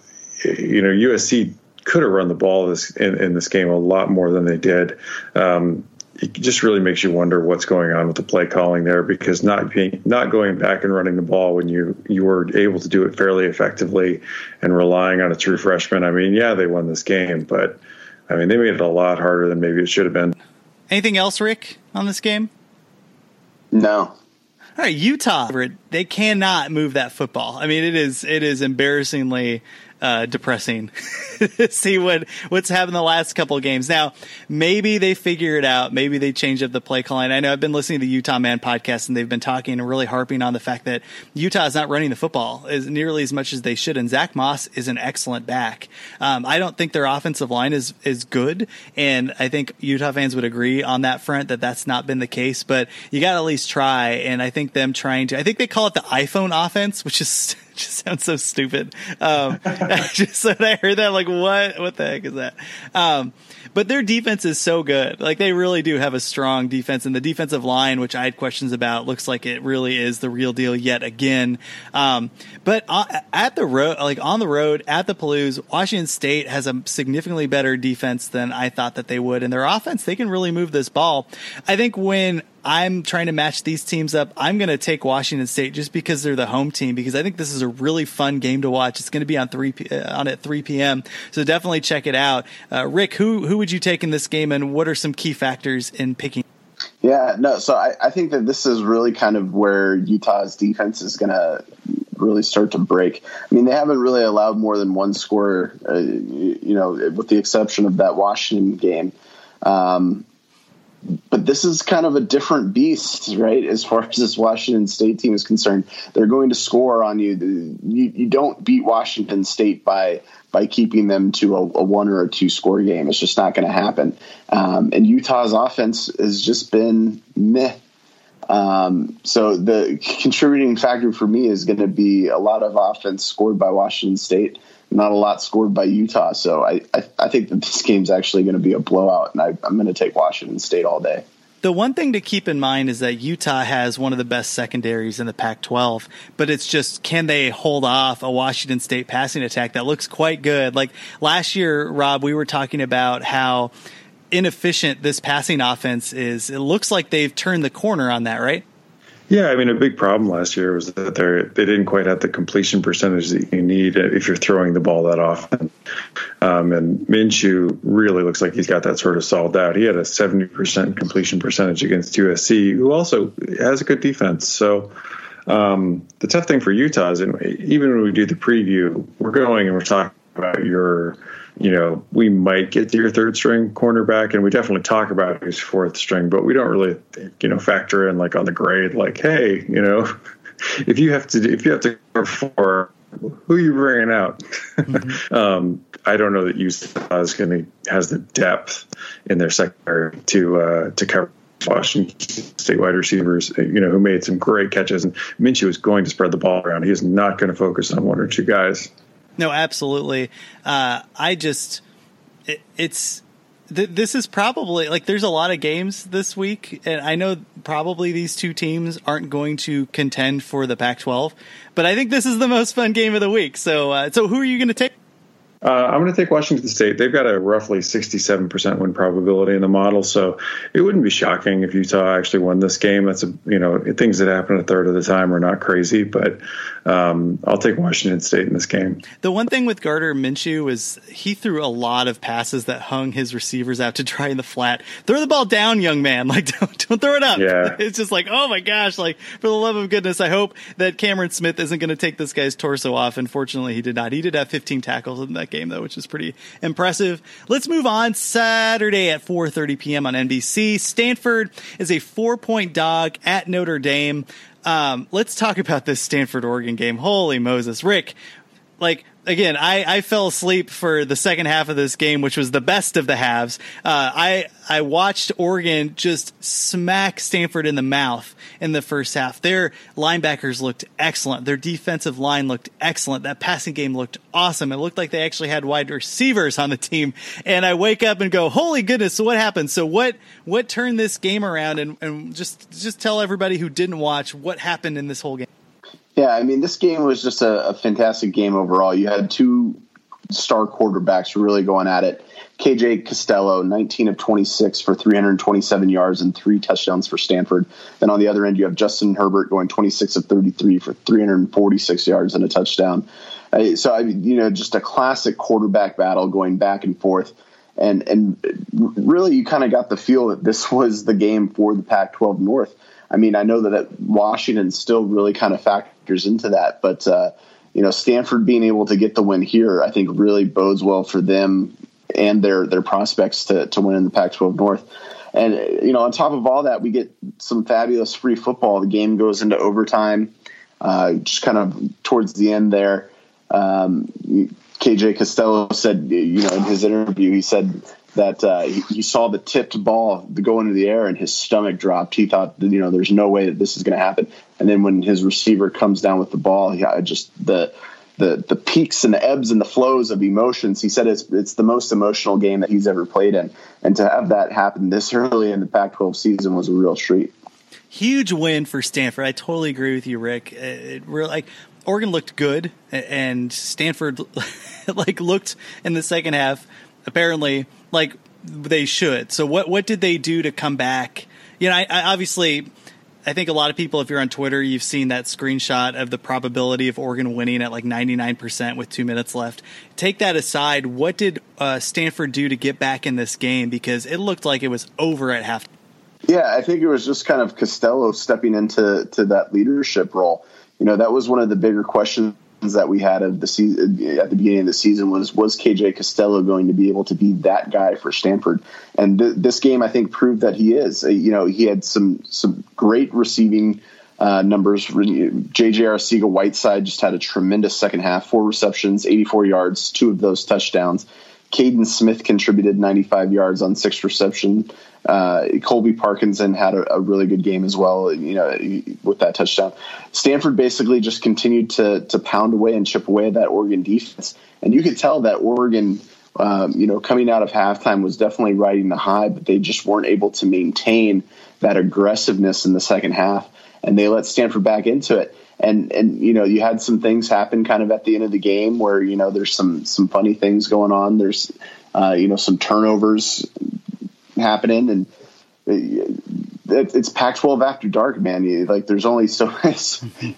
you know USC could have run the ball this in, in this game a lot more than they did. Um, it just really makes you wonder what's going on with the play calling there because not being not going back and running the ball when you you were able to do it fairly effectively and relying on a true freshman. I mean, yeah, they won this game, but I mean, they made it a lot harder than maybe it should have been. Anything else, Rick, on this game? No. All right, Utah. They cannot move that football. I mean, it is it is embarrassingly uh, depressing. See what what's happened the last couple of games. Now, maybe they figure it out. Maybe they change up the play calling. I know I've been listening to the Utah Man podcast, and they've been talking and really harping on the fact that Utah is not running the football as nearly as much as they should. And Zach Moss is an excellent back. Um, I don't think their offensive line is is good, and I think Utah fans would agree on that front that that's not been the case. But you got to at least try. And I think them trying to. I think they call it the iPhone offense, which is just sounds so stupid. Um, just when I heard that, like, what? What the heck is that? Um, but their defense is so good. Like they really do have a strong defense, and the defensive line, which I had questions about, looks like it really is the real deal yet again. Um, but at the road, like on the road at the Palouse, Washington State has a significantly better defense than I thought that they would, and their offense they can really move this ball. I think when I'm trying to match these teams up. I'm going to take Washington State just because they're the home team because I think this is a really fun game to watch. It's going to be on three uh, on at 3 p.m. So definitely check it out. Uh, Rick, who who would you take in this game, and what are some key factors in picking? Yeah, no. So I, I think that this is really kind of where Utah's defense is going to really start to break. I mean, they haven't really allowed more than one score, uh, you know, with the exception of that Washington game. Um, but this is kind of a different beast, right? As far as this Washington State team is concerned, they're going to score on you. You, you don't beat Washington State by by keeping them to a, a one or a two score game. It's just not going to happen. Um, and Utah's offense has just been meh. Um, so the contributing factor for me is going to be a lot of offense scored by Washington State not a lot scored by Utah. So I, I, I think that this game's actually going to be a blowout, and I, I'm going to take Washington State all day. The one thing to keep in mind is that Utah has one of the best secondaries in the Pac 12, but it's just can they hold off a Washington State passing attack that looks quite good? Like last year, Rob, we were talking about how inefficient this passing offense is. It looks like they've turned the corner on that, right? Yeah, I mean, a big problem last year was that they they didn't quite have the completion percentage that you need if you're throwing the ball that often. Um, and Minshew really looks like he's got that sort of solved out. He had a 70% completion percentage against USC, who also has a good defense. So um, the tough thing for Utah is, even when we do the preview, we're going and we're talking about your you know, we might get to your third string cornerback, and we definitely talk about his fourth string, but we don't really, you know, factor in like on the grade, like, hey, you know, if you have to, if you have to for who are you bringing out? Mm-hmm. um, I don't know that Utah is going to has the depth in their secondary to uh, to cover Washington State wide receivers, you know, who made some great catches. And Minshew is going to spread the ball around. He is not going to focus on one or two guys. No, absolutely. Uh, I just, it, it's th- this is probably like there's a lot of games this week, and I know probably these two teams aren't going to contend for the Pac-12, but I think this is the most fun game of the week. So, uh, so who are you going to take? Uh, I'm going to take Washington State. They've got a roughly 67% win probability in the model, so it wouldn't be shocking if Utah actually won this game. That's a you know things that happen a third of the time are not crazy, but um, I'll take Washington State in this game. The one thing with Gardner Minshew is he threw a lot of passes that hung his receivers out to dry in the flat. Throw the ball down, young man. Like don't, don't throw it up. Yeah. It's just like oh my gosh. Like for the love of goodness, I hope that Cameron Smith isn't going to take this guy's torso off. Unfortunately, he did not. He did have 15 tackles in that game though, which is pretty impressive. Let's move on. Saturday at 4:30 p.m. on NBC. Stanford is a four-point dog at Notre Dame. Um, let's talk about this Stanford Oregon game. Holy Moses, Rick! Like again, I, I fell asleep for the second half of this game, which was the best of the halves. Uh, I I watched Oregon just smack Stanford in the mouth in the first half. Their linebackers looked excellent. Their defensive line looked excellent. That passing game looked awesome. It looked like they actually had wide receivers on the team. And I wake up and go, "Holy goodness! So what happened? So what what turned this game around?" And, and just just tell everybody who didn't watch what happened in this whole game. Yeah, I mean, this game was just a, a fantastic game overall. You had two star quarterbacks really going at it. KJ Costello, 19 of 26 for 327 yards and three touchdowns for Stanford. Then on the other end, you have Justin Herbert going 26 of 33 for 346 yards and a touchdown. So, I you know, just a classic quarterback battle going back and forth. And, and really, you kind of got the feel that this was the game for the Pac 12 North. I mean, I know that Washington still really kind of factors into that, but uh, you know, Stanford being able to get the win here, I think, really bodes well for them and their their prospects to to win in the Pac-12 North. And you know, on top of all that, we get some fabulous free football. The game goes into overtime, uh, just kind of towards the end there. Um, KJ Costello said, you know, in his interview, he said that uh, he, he, saw the tipped ball go into the air and his stomach dropped. He thought, you know, there's no way that this is going to happen. And then when his receiver comes down with the ball, he just the the the peaks and the ebbs and the flows of emotions. He said it's it's the most emotional game that he's ever played in, and to have that happen this early in the Pac-12 season was a real treat. Huge win for Stanford. I totally agree with you, Rick. It really like Oregon looked good, and Stanford like looked in the second half. Apparently, like they should. So what what did they do to come back? You know, I, I obviously. I think a lot of people, if you're on Twitter, you've seen that screenshot of the probability of Oregon winning at like 99% with two minutes left. Take that aside. What did uh, Stanford do to get back in this game? Because it looked like it was over at half. Yeah, I think it was just kind of Costello stepping into to that leadership role. You know, that was one of the bigger questions that we had of the season at the beginning of the season was was KJ Costello going to be able to be that guy for Stanford? And th- this game, I think, proved that he is. Uh, you know, he had some some great receiving uh, numbers. JJ Arcega Whiteside just had a tremendous second half, four receptions, 84 yards, two of those touchdowns. Kaden Smith contributed 95 yards on six reception. Uh, Colby Parkinson had a, a, really good game as well, you know, with that touchdown. Stanford basically just continued to to pound away and chip away at that Oregon defense, and you could tell that Oregon, um, you know, coming out of halftime was definitely riding the high, but they just weren't able to maintain that aggressiveness in the second half, and they let Stanford back into it. And and you know, you had some things happen kind of at the end of the game where you know there's some some funny things going on. There's uh, you know some turnovers happening, and uh, it's Pac-12 after dark, man. Like there's only so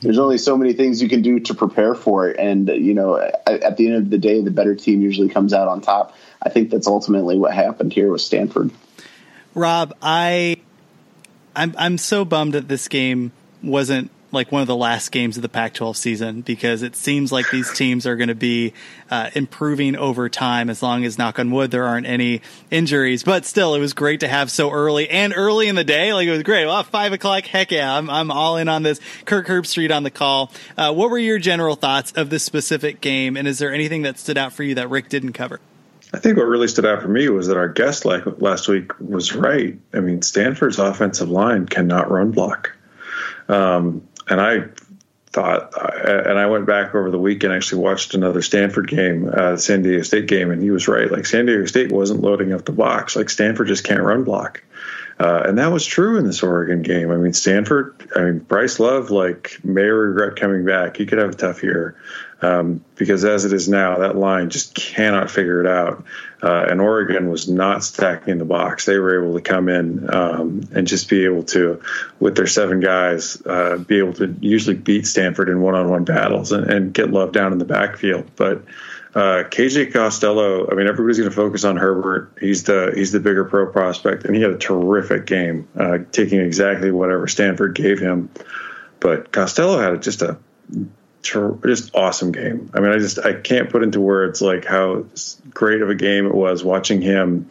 there's only so many things you can do to prepare for it, and you know, at the end of the day, the better team usually comes out on top. I think that's ultimately what happened here with Stanford. Rob, I, I'm I'm so bummed that this game wasn't like one of the last games of the Pac-12 season because it seems like these teams are going to be uh, improving over time as long as knock on wood there aren't any injuries. But still, it was great to have so early and early in the day. Like it was great. Well, five o'clock. Heck yeah, I'm I'm all in on this. Kirk Herbstreit on the call. Uh, what were your general thoughts of this specific game, and is there anything that stood out for you that Rick didn't cover? I think what really stood out for me was that our guest like last week was right. I mean, Stanford's offensive line cannot run block. Um, and I thought, uh, and I went back over the week and actually watched another Stanford game, uh, San Diego State game, and he was right. Like San Diego State wasn't loading up the box. Like Stanford just can't run block. Uh, and that was true in this Oregon game. I mean, Stanford, I mean, Bryce Love, like, may regret coming back. He could have a tough year um, because as it is now, that line just cannot figure it out. Uh, and Oregon was not stacking the box. They were able to come in um, and just be able to, with their seven guys, uh, be able to usually beat Stanford in one-on-one battles and, and get Love down in the backfield. But uh, KJ Costello, I mean, everybody's going to focus on Herbert. He's the he's the bigger pro prospect, and he had a terrific game, uh, taking exactly whatever Stanford gave him. But Costello had just a just awesome game. I mean, I just I can't put into words like how great of a game it was watching him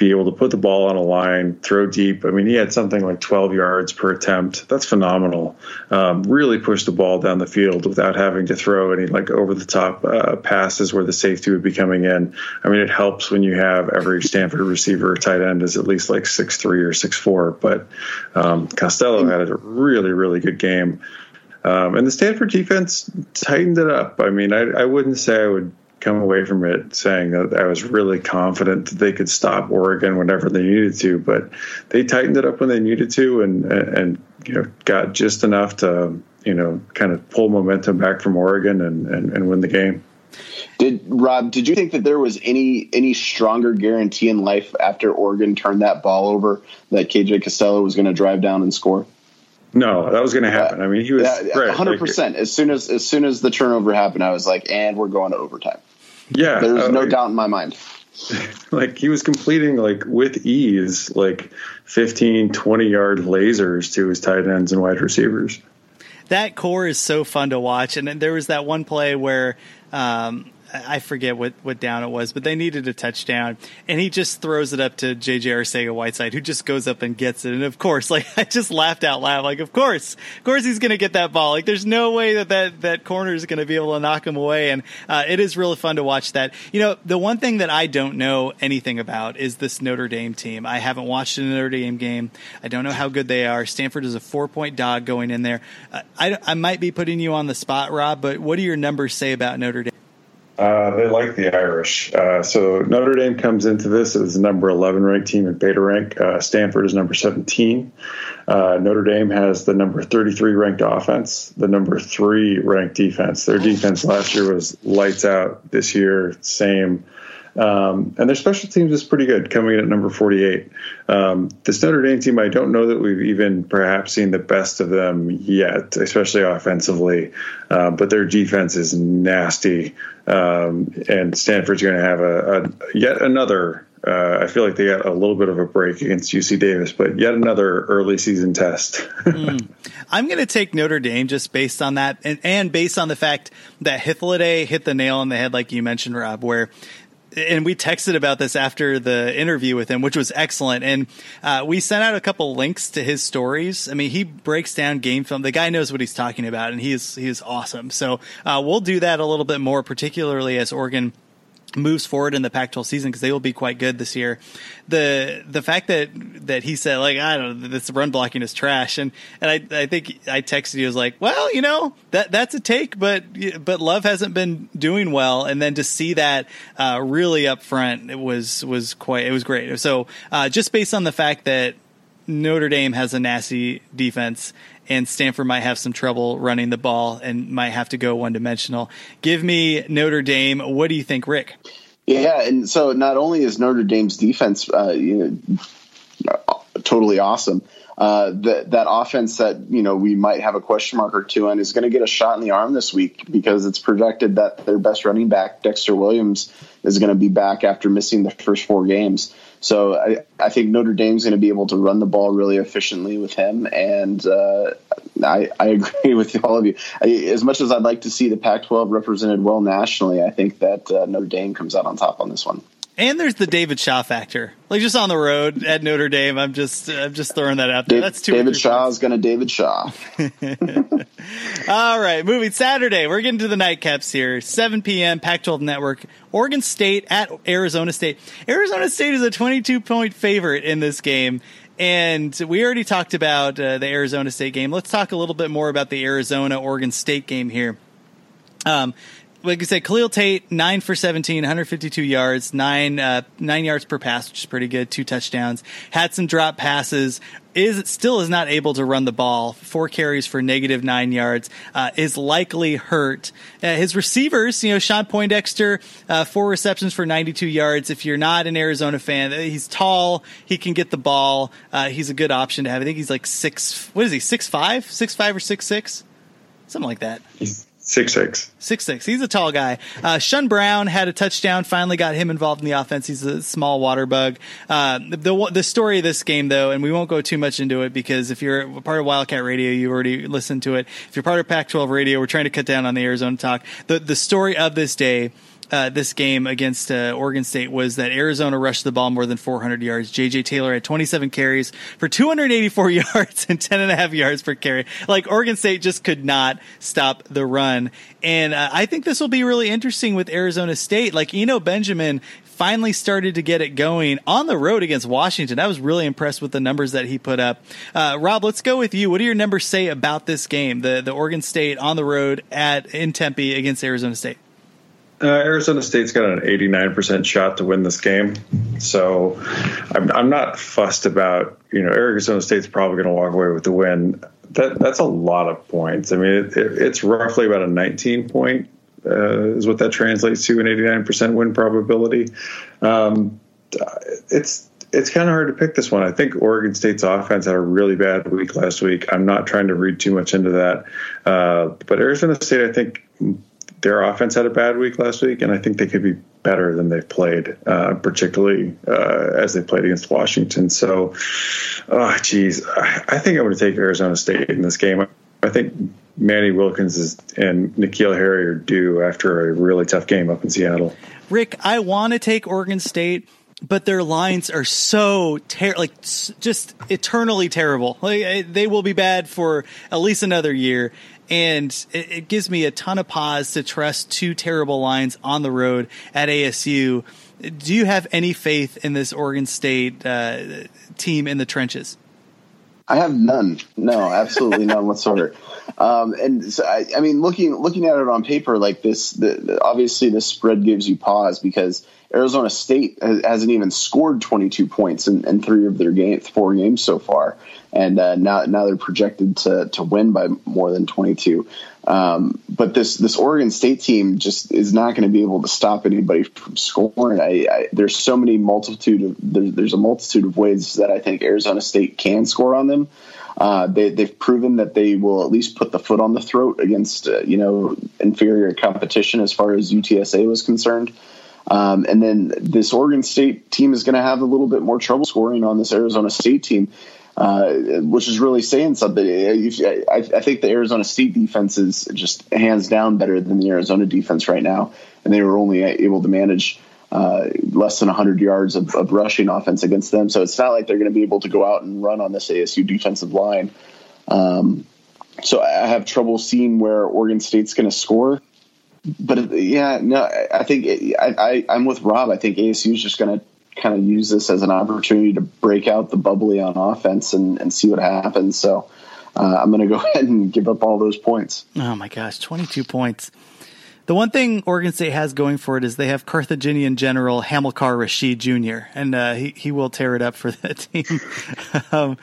be able to put the ball on a line, throw deep. I mean, he had something like 12 yards per attempt. That's phenomenal. Um, really pushed the ball down the field without having to throw any like over the top uh, passes where the safety would be coming in. I mean, it helps when you have every Stanford receiver tight end is at least like six three or six four. But um, Costello had a really really good game. Um, and the Stanford defense tightened it up. I mean, I, I, wouldn't say I would come away from it saying that I was really confident that they could stop Oregon whenever they needed to, but they tightened it up when they needed to, and and you know got just enough to you know kind of pull momentum back from Oregon and and, and win the game. Did Rob? Did you think that there was any any stronger guarantee in life after Oregon turned that ball over that KJ Costello was going to drive down and score? No, that was going to happen. I mean, he was hundred percent. As soon as as soon as the turnover happened, I was like, "And we're going to overtime." Yeah, there's uh, no like, doubt in my mind. Like he was completing like with ease, like 15, 20 yard lasers to his tight ends and wide receivers. That core is so fun to watch, and there was that one play where. Um, I forget what, what down it was, but they needed a touchdown, and he just throws it up to JJ Arcega Whiteside, who just goes up and gets it. And of course, like I just laughed out loud, like of course, of course he's going to get that ball. Like there's no way that that, that corner is going to be able to knock him away. And uh, it is really fun to watch that. You know, the one thing that I don't know anything about is this Notre Dame team. I haven't watched a Notre Dame game. I don't know how good they are. Stanford is a four point dog going in there. Uh, I, I might be putting you on the spot, Rob, but what do your numbers say about Notre Dame? Uh, they like the Irish. Uh, so Notre Dame comes into this as number 11 ranked team in beta rank. Uh, Stanford is number 17. Uh, Notre Dame has the number 33 ranked offense, the number three ranked defense. Their defense last year was lights out. This year, same. Um, and their special teams is pretty good, coming in at number 48. Um, this Notre Dame team, I don't know that we've even perhaps seen the best of them yet, especially offensively. Uh, but their defense is nasty, um, and Stanford's going to have a, a yet another uh, I feel like they got a little bit of a break against UC Davis, but yet another early season test. mm. I'm going to take Notre Dame just based on that, and, and based on the fact that Hythloday hit the nail on the head, like you mentioned, Rob, where and we texted about this after the interview with him, which was excellent. And uh, we sent out a couple links to his stories. I mean, he breaks down game film. The guy knows what he's talking about, and he is he is awesome. So uh, we'll do that a little bit more, particularly as Oregon moves forward in the Pac-12 season because they will be quite good this year. The the fact that that he said like I don't know this run blocking is trash and and I I think I texted you was like well you know that that's a take but but Love hasn't been doing well and then to see that uh, really up front it was was quite it was great so uh, just based on the fact that Notre Dame has a nasty defense and Stanford might have some trouble running the ball and might have to go one dimensional. Give me Notre Dame. What do you think, Rick? Yeah, and so not only is Notre Dame's defense, uh, you know, totally awesome. uh, that that offense that you know we might have a question mark or two on is going to get a shot in the arm this week because it's projected that their best running back Dexter Williams is going to be back after missing the first four games. So I, I think Notre Dame's going to be able to run the ball really efficiently with him, and uh, I, I agree with all of you. I, as much as I'd like to see the Pac-12 represented well nationally, I think that uh, Notre Dame comes out on top on this one. And there's the David Shaw factor, like just on the road at Notre Dame. I'm just, I'm just throwing that out there. That's two. David Shaw is going to David Shaw. All right, moving Saturday. We're getting to the nightcaps here. 7 p.m. Pac-12 Network. Oregon State at Arizona State. Arizona State is a 22 point favorite in this game. And we already talked about uh, the Arizona State game. Let's talk a little bit more about the Arizona Oregon State game here. Um, like I said, Khalil Tate nine for 17, 152 yards, nine uh, nine yards per pass, which is pretty good. Two touchdowns. Had some drop passes. Is still is not able to run the ball. Four carries for negative nine yards. Uh, is likely hurt. Uh, his receivers, you know, Shawn Poindexter, uh, four receptions for 92 yards. If you're not an Arizona fan, uh, he's tall. He can get the ball. Uh, he's a good option to have. I think he's like six. What is he? Six five? Six five or six six? Something like that. He's Six six. Six six. He's a tall guy. Uh, Shun Brown had a touchdown. Finally got him involved in the offense. He's a small water bug. Uh, the the story of this game though, and we won't go too much into it because if you're part of Wildcat Radio, you already listened to it. If you're part of Pac-12 Radio, we're trying to cut down on the Arizona talk. The the story of this day uh, this game against uh, Oregon State was that Arizona rushed the ball more than 400 yards. JJ Taylor had 27 carries for 284 yards and 10 and a half yards per carry. Like Oregon State just could not stop the run. And uh, I think this will be really interesting with Arizona State. Like Eno Benjamin finally started to get it going on the road against Washington. I was really impressed with the numbers that he put up. Uh, Rob, let's go with you. What do your numbers say about this game? The the Oregon State on the road at in Tempe against Arizona State. Uh, Arizona State's got an 89% shot to win this game. So I'm, I'm not fussed about, you know, Arizona State's probably going to walk away with the win. That That's a lot of points. I mean, it, it, it's roughly about a 19 point, uh, is what that translates to, an 89% win probability. Um, it's it's kind of hard to pick this one. I think Oregon State's offense had a really bad week last week. I'm not trying to read too much into that. Uh, but Arizona State, I think, their offense had a bad week last week, and I think they could be better than they've played, uh, particularly uh, as they played against Washington. So, oh, geez, I think I'm going to take Arizona State in this game. I think Manny Wilkins is, and N'Keal Harry are due after a really tough game up in Seattle. Rick, I want to take Oregon State but their lines are so ter- like just eternally terrible. Like they will be bad for at least another year and it, it, gives me a ton of pause to trust two terrible lines on the road at ASU. Do you have any faith in this Oregon State uh, team in the trenches? I have none. No, absolutely none whatsoever. Um, and so I, I, mean, looking looking at it on paper like this, the, the, obviously this spread gives you pause because Arizona State hasn't even scored 22 points in, in three of their game, four games so far, and uh, now now they're projected to to win by more than 22. Um, but this this Oregon State team just is not going to be able to stop anybody from scoring. I, I, there's so many multitude of there's, a multitude of ways that I think Arizona State can score on them. Uh, they, have proven that they will at least put the foot on the throat against uh, you know inferior competition as far as UTSA was concerned. Um, and then this Oregon State team is going to have a little bit more trouble scoring on this Arizona State team, uh, which is really saying something. I, I, think the Arizona State defense is just hands down better than the Arizona defense right now, and they were only able to manage. Uh, less than 100 yards of, of, rushing offense against them. So it's not like they're going to be able to go out and run on this ASU defensive line. Um, so I have trouble seeing where Oregon State's going to score but yeah, no, I think I, I am with Rob. I think ASU is just going to kind of use this as an opportunity to break out the bubbly on offense and, and see what happens. So uh, I'm going to go ahead and give up all those points. Oh my gosh, 22 points. The one thing Oregon State has going for it is they have Carthaginian General Hamilcar Rashed Jr. and uh, he he will tear it up for that team. um,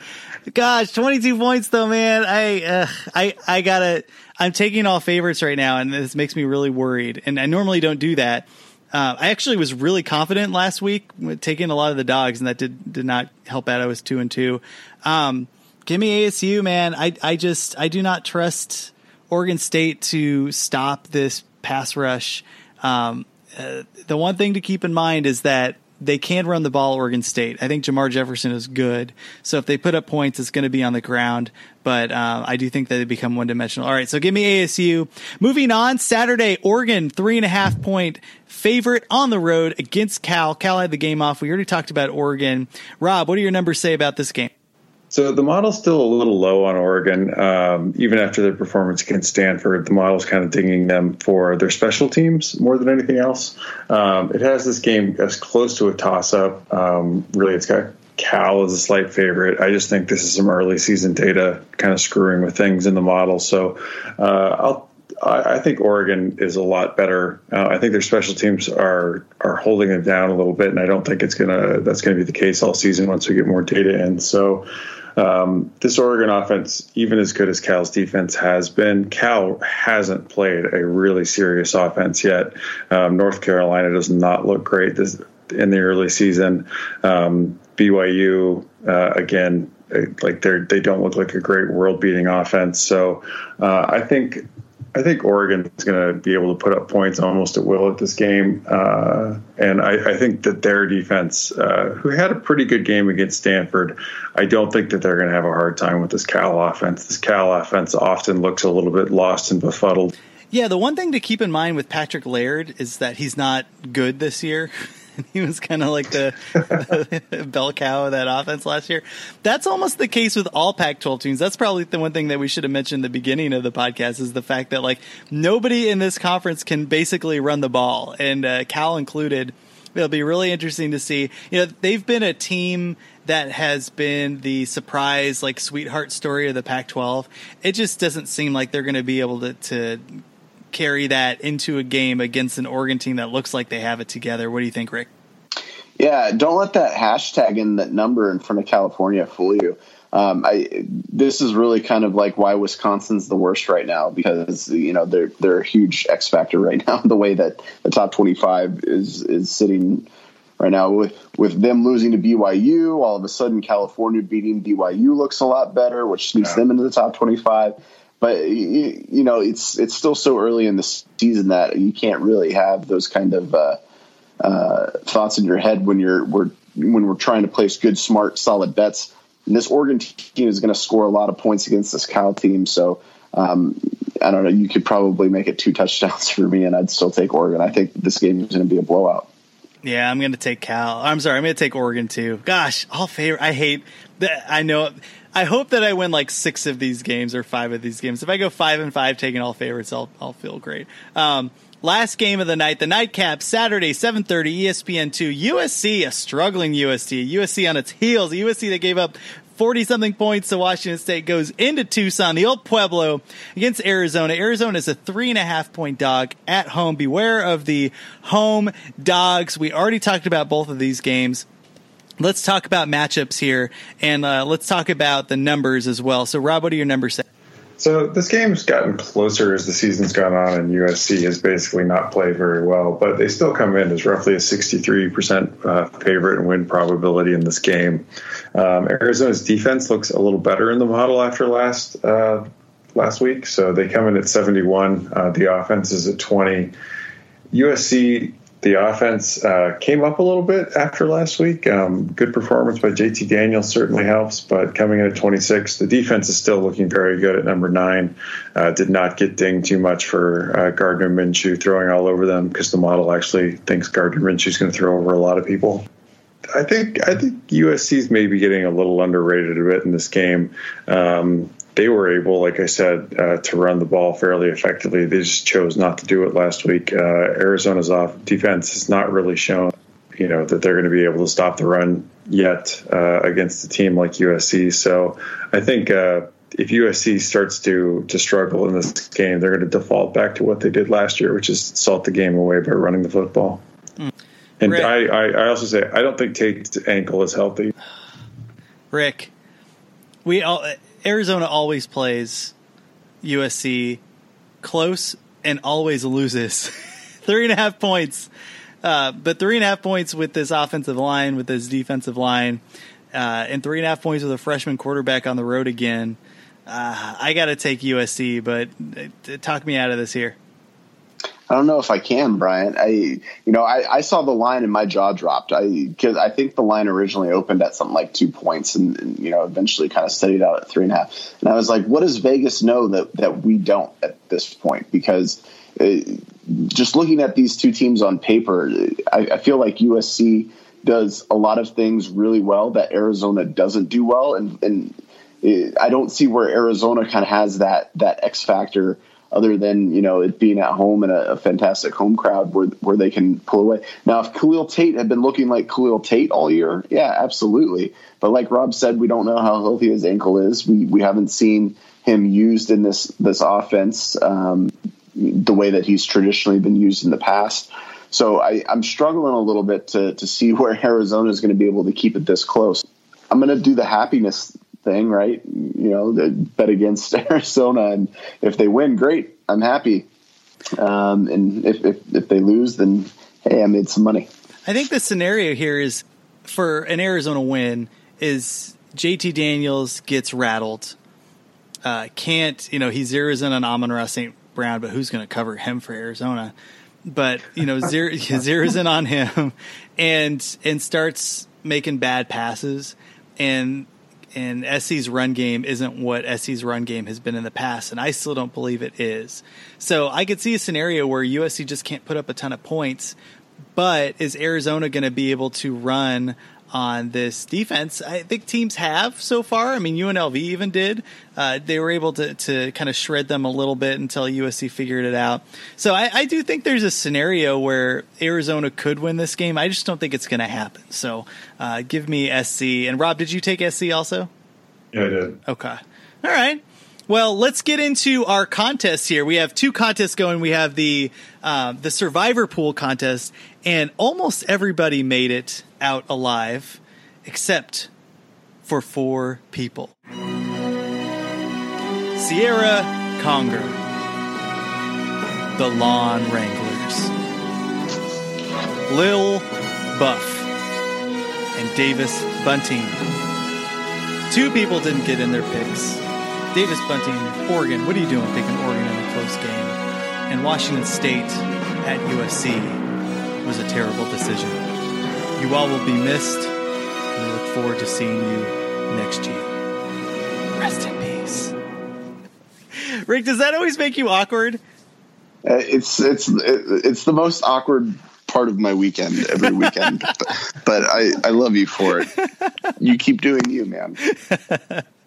gosh, 22 points though, man. I uh, I I gotta. I'm taking all favorites right now, and this makes me really worried. And I normally don't do that. Uh, I actually was really confident last week taking a lot of the dogs, and that did did not help out. I was two and two. Um, Give me ASU, man. I I just I do not trust Oregon State to stop this pass rush. Um, uh, the one thing to keep in mind is that they can run the ball Oregon State. I think Jermar Jefferson is good. So if they put up points, it's going to be on the ground. But uh, I do think that they become one dimensional. All right, so give me ASU. Moving on, Saturday, Oregon, three and a half point favorite on the road against Cal. Cal had the game off. We already talked about Oregon. Rob, what do your numbers say about this game? So the model's still a little low on Oregon, um, even after their performance against Stanford. The model's kind of dinging them for their special teams more than anything else. Um, it has this game as close to a toss-up. Um, really, it's got Cal as a slight favorite. I just think this is some early season data kind of screwing with things in the model. So uh, I'll I think Oregon is a lot better. Uh, I think their special teams are are holding them down a little bit, and I don't think it's gonna that's gonna be the case all season once we get more data in. So um, this Oregon offense, even as good as Cal's defense has been, Cal hasn't played a really serious offense yet. Um, North Carolina does not look great this, in the early season. Um, BYU uh, again, like they're they don't look like a great world beating offense. So uh, I think I think Oregon is going to be able to put up points almost at will at this game, uh, and I, I, think that their defense, uh, who had a pretty good game against Stanford, I don't think that they're going to have a hard time with this Cal offense. This Cal offense often looks a little bit lost and befuddled. Yeah, the one thing to keep in mind with Patrick Laird is that he's not good this year. he was kind of like the, the, bell cow of that offense last year. That's almost the case with all Pac-12 teams. That's probably the one thing that we should have mentioned at the beginning of the podcast is the fact that like nobody in this conference can basically run the ball, and uh, Cal included. It'll be really interesting to see. You know, they've been a team that has been the surprise, like sweetheart story of the Pac-12. It just doesn't seem like they're going to be able to, to carry that into a game against an Oregon team that looks like they have it together. What do you think, Rick? Yeah, don't let that hashtag and that number in front of California fool you. Um, I this is really kind of like why Wisconsin's the worst right now because you know they're they're a huge X factor right now. The way that the top twenty five is is sitting right now with with them losing to BYU, all of a sudden California beating BYU looks a lot better, which sneaks yeah. them into the top twenty five but you know it's it's still so early in the season that you can't really have those kind of uh, uh, thoughts in your head when you're we're when we're trying to place good, smart, solid bets. And this Oregon team is going to score a lot of points against this Cal team, so um, I don't know. You could probably make it two touchdowns for me, and I'd still take Oregon. I think this game is going to be a blowout. Yeah, I'm going to take Cal. I'm sorry, I'm going to take Oregon too. Gosh, all favorite. I hate that. I know I hope that I win like six of these games or five of these games. If I go five and five, taking all favorites, I'll I'll feel great. Um, last game of the night, the nightcap, Saturday, seven thirty, ESPN two. USC, a struggling USC, USC on its heels, USC that gave up 40 something points to Washington State goes into Tucson, the old Pueblo against Arizona. Arizona is a three and a half point dog at home. Beware of the home dogs. We already talked about both of these games let's talk about matchups here, and uh, let's talk about the numbers as well. So, Rob, what are your numbers say? So this game's gotten closer as the season's gone on, and USC has basically not played very well, but they still come in as roughly a 63% uh, favorite and win probability in this game. Um, Arizona's defense looks a little better in the model after last uh, last week, so they come in at 71. Uh, the offense is at 20. USC the offense uh, came up a little bit after last week. Um, good performance by JT Daniels certainly helps, but coming in at 26, the defense is still looking very good at number nine. Uh, did not get dinged too much for uh, Gardner Minshew throwing all over them because the model actually thinks Gardner Minshew is going to throw over a lot of people. I think I think USC is maybe getting a little underrated a bit in this game. Um, they were able, like I said, uh, to run the ball fairly effectively. They just chose not to do it last week. Uh, Arizona's off defense has not really shown, you know, that they're going to be able to stop the run yet uh, against a team like USC. So I think uh, if USC starts to to struggle in this game, they're going to default back to what they did last year, which is salt the game away by running the football. Mm. And I, I, I also say I don't think Tate's ankle is healthy. Rick, we all Arizona always plays USC close and always loses. three and a half points. Uh, but three and a half points with this offensive line, with this defensive line. uh, and three and a half points with a freshman quarterback on the road again. Uh, I got to take USC, but uh, talk me out of this here. I don't know if I can, Brian. I, you know, I, I saw the line and my jaw dropped. I because I think the line originally opened at something like two points, and, and, you know, eventually kind of studied out at three and a half. And I was like, what does Vegas know that that we don't at this point? Because uh, just looking at these two teams on paper, I, I feel like USC does a lot of things really well that Arizona doesn't do well, and and uh, I don't see where Arizona kind of has that that X factor other than you know it being at home and a, a, fantastic home crowd where where they can pull away. Now, if Khalil Tate had been looking like Khalil Tate all year, yeah, absolutely. But like Rob said, we don't know how healthy his ankle is. We we haven't seen him used in this this offense um, the way that he's traditionally been used in the past. So I, I'm struggling a little bit to to see where Arizona is going to be able to keep it this close. I'm going to do the happiness thing, right? You know, bet against Arizona, and if they win, great. I'm happy. Um, and if, if if they lose, then hey, I made some money. I think the scenario here is for an Arizona win is JT Daniels gets rattled. Uh, can't you know he zeroes in on Amon-Ra St. Brown, but who's going to cover him for Arizona? But you know zero, zeroes in on him and and starts making bad passes and and SC's run game isn't what SC's run game has been in the past, and I still don't believe it is. So I could see a scenario where USC just can't put up a ton of points, but is Arizona going to be able to run on this defense. I think teams have so far. I mean, UNLV even did. Uh, they were able to, to kind of shred them a little bit until USC figured it out. So I, I do think there's a scenario where Arizona could win this game. I just don't think it's going to happen. So uh, give me SC. And Rob, did you take SC also? Yeah, I did. Okay. All right. Well, let's get into our contests here. We have two contests going. We have the uh, the Survivor Pool contest, and almost everybody made it out alive, except for four people. Sierra Conger, the Lawn Wranglers, Lil Buff, and Davis Bunting. Two people didn't get in their picks. Davis Bunting, Oregon. What are you doing picking Oregon in a close game? And Washington State at USC was a terrible decision. You all will be missed, and we look forward to seeing you next year. Rest in peace. Rick, does that always make you awkward? Uh, it's it's it's the most awkward part of my weekend every weekend, but, but I I love you for it. You keep doing you, man.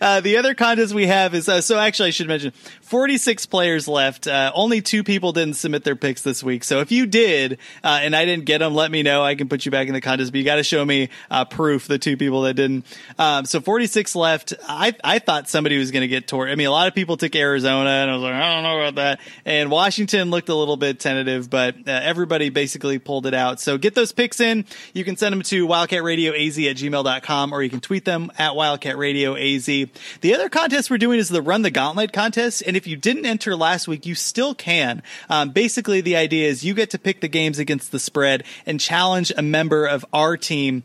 Uh, the other contest we have is uh, so actually I should mention 46 players left. Uh, only two people didn't submit their picks this week. So if you did uh, and I didn't get them, let me know. I can put you back in the contest. But you got to show me uh, proof the two people that didn't. Um, so 46 left. I I thought somebody was going to get tore. I mean, a lot of people took Arizona, and I was like, I don't know about that. And Washington looked a little bit tentative, but uh, everybody basically pulled it out. So get those picks in. You can send them to wildcatradioaz at gmail.com or you can tweet them at wildcatradioaz AZ. The other contest we're doing is the Run the Gauntlet contest. And if you didn't enter last week, you still can. Um, basically, the idea is you get to pick the games against the spread and challenge a member of our team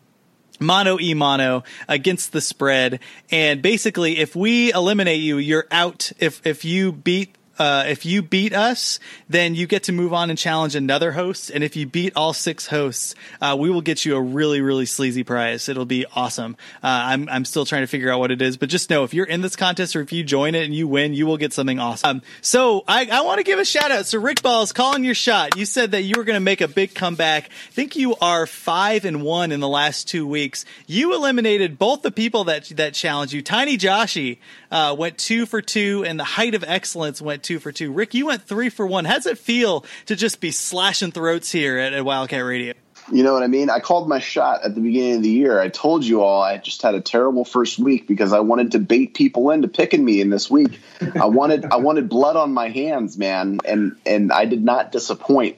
mono e mono against the spread and basically if we eliminate you you're out if if you beat uh, if you beat us, then you get to move on and challenge another host. And if you beat all six hosts, uh, we will get you a really, really sleazy prize. It'll be awesome. Uh, I'm, I'm still trying to figure out what it is, but just know if you're in this contest or if you join it and you win, you will get something awesome. Um, so I, I want to give a shout out. So Rick Balls, calling your shot. You said that you were going to make a big comeback. I think you are five and one in the last two weeks. You eliminated both the people that that challenged you. Tiny Joshy uh, went two for two, and the Height of Excellence went two for two. Rick, you went three for one. How does it feel to just be slashing throats here at, at Wildcat Radio? You know what I mean? I called my shot at the beginning of the year. I told you all I just had a terrible first week because I wanted to bait people into picking me in this week. I wanted I wanted blood on my hands, man, and and I did not disappoint.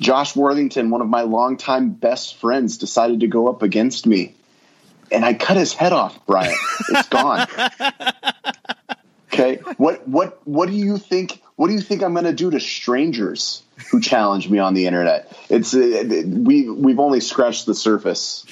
Josh Worthington, one of my longtime best friends, decided to go up against me, and I cut his head off. Brian, it's gone. Okay, what what what do you think? What do you think I'm going to do to strangers? Who challenged me on the internet. It's uh, we we've only scratched the surface.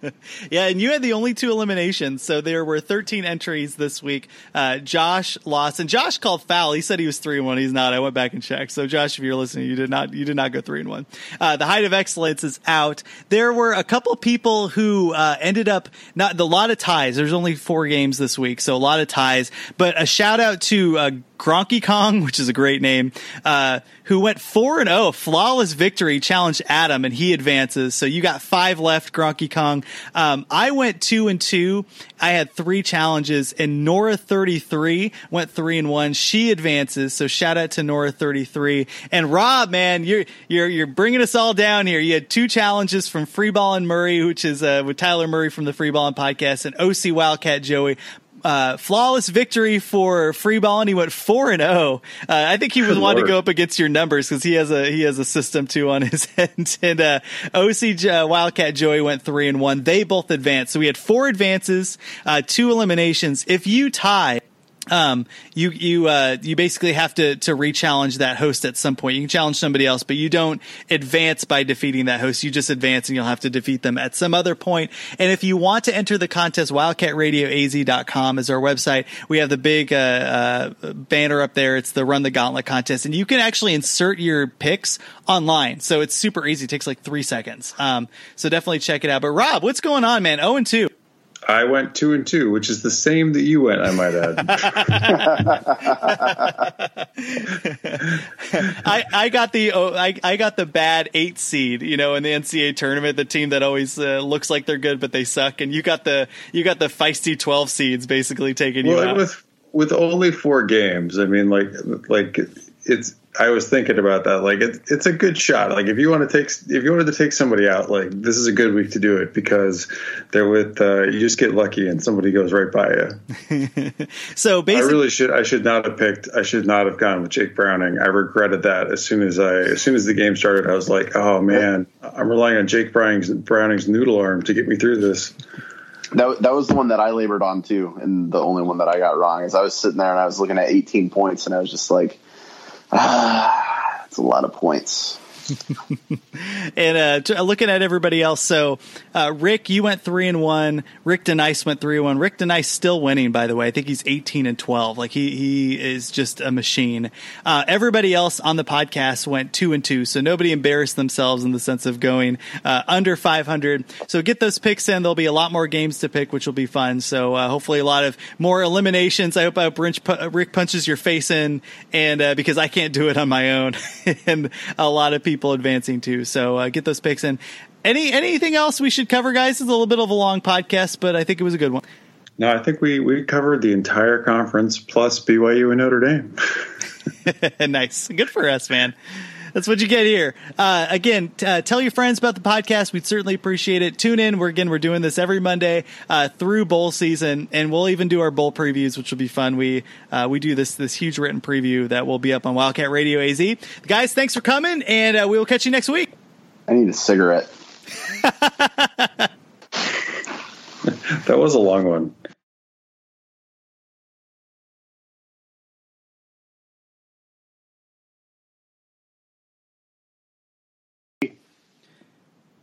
yeah, and you had the only two eliminations, so there were 13 entries this week. Uh, Josh lost, and Josh called foul. He said he was three and one. He's not. I went back and checked. So Josh, if you're listening, you did not you did not go three and one. Uh, the height of excellence is out. There were a couple people who uh, ended up not the lot of ties. There's only four games this week, so a lot of ties. But a shout out to uh, Gronky Kong, which is a great name, uh, who went 4 and 0, flawless victory, challenged Adam, and he advances. So you got five left, Gronky Kong. Um, I went 2 and 2. I had three challenges, and Nora 33 went 3 and 1. She advances. So shout out to Nora 33. And Rob, man, you're, you're, you're bringing us all down here. You had two challenges from Freeball and Murray, which is uh, with Tyler Murray from the Freeball and podcast, and OC Wildcat Joey uh, flawless victory for free ball, and he went four and zero. Uh, I think he was wanting to go up against your numbers because he has a he has a system too on his end. and uh, OC uh, Wildcat Joey went three and one. They both advanced, so we had four advances, uh, two eliminations. If you tie um, you you uh, you basically have to to re-challenge that host at some point. You can challenge somebody else, but you don't advance by defeating that host. You just advance, and you'll have to defeat them at some other point. And if you want to enter the contest, wildcatradioaz.com is our website. We have the big uh, uh, banner up there. It's the Run the Gauntlet contest, and you can actually insert your picks online. So it's super easy. It takes like three seconds. Um, so definitely check it out. But Rob, what's going on, man? Oh and two. I went two and two, which is the same that you went. I might add. I I got the oh, I I got the bad eight seed, you know, in the NCAA tournament, the team that always uh, looks like they're good but they suck, and you got the you got the feisty twelve seeds basically taking well, you out. With with only four games, I mean, like like it's I was thinking about that. Like it's it's a good shot. Like if you want to take if you wanted to take somebody out, like this is a good week to do it because they're with uh, you just get lucky and somebody goes right by you. so basically, I really should I should not have picked I should not have gone with Jake Browning. I regretted that as soon as I as soon as the game started. I was like, oh man, I'm relying on Jake Browning's Browning's noodle arm to get me through this. That, that was the one that I labored on too, and the only one that I got wrong is I was sitting there and I was looking at 18 points and I was just like Ah, it's a lot of points. and uh, t- looking at everybody else, so uh, Rick, you went three and one. Rick Denice went three and one. Rick Denice still winning, by the way. I think he's eighteen and twelve. Like he he is just a machine. Uh, everybody else on the podcast went two and two, so nobody embarrassed themselves in the sense of going uh, under five hundred. So get those picks in. There'll be a lot more games to pick, which will be fun. So uh, hopefully a lot of more eliminations. I hope I Rick punches your face in, and uh, because I can't do it on my own, and a lot of people advancing too. So uh, get those picks in. Any anything else we should cover, guys? It's a little bit of a long podcast, but I think it was a good one. No, I think we we covered the entire conference plus BYU and Notre Dame. nice, good for us, man. That's what you get here. Uh, again, t- uh, tell your friends about the podcast. We'd certainly appreciate it. Tune in. We're again, we're doing this every Monday uh, through bowl season, and we'll even do our bowl previews, which will be fun. We uh, we do this this huge written preview that will be up on Wildcat Radio AZ. Guys, thanks for coming, and uh, we will catch you next week. I need a cigarette. that was a long one.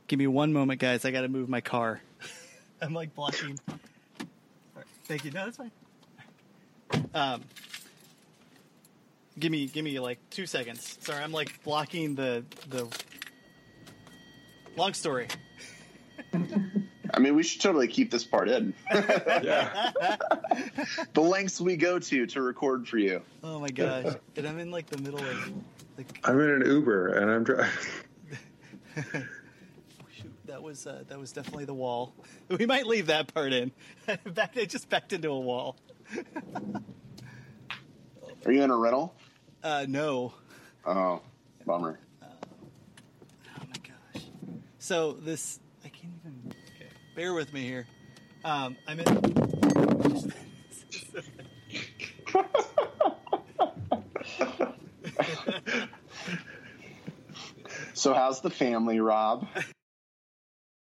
Give me one moment, guys. I got to move my car. I'm like blocking. Right, thank you. No, that's fine. Um, give me, give me like two seconds. Sorry, I'm like blocking the the Long story. I mean, we should totally keep this part in. yeah. the lengths we go to to record for you. Oh my gosh! And I'm in like the middle of. Like, I'm in an Uber and I'm driving. That was uh, that was definitely the wall. We might leave that part in. Back, it just backed into a wall. Are you in a rental? Uh, no. Oh, bummer. Uh, oh my gosh. So this, I can't even. Okay, bear with me here. Um, I'm in. so how's the family, Rob?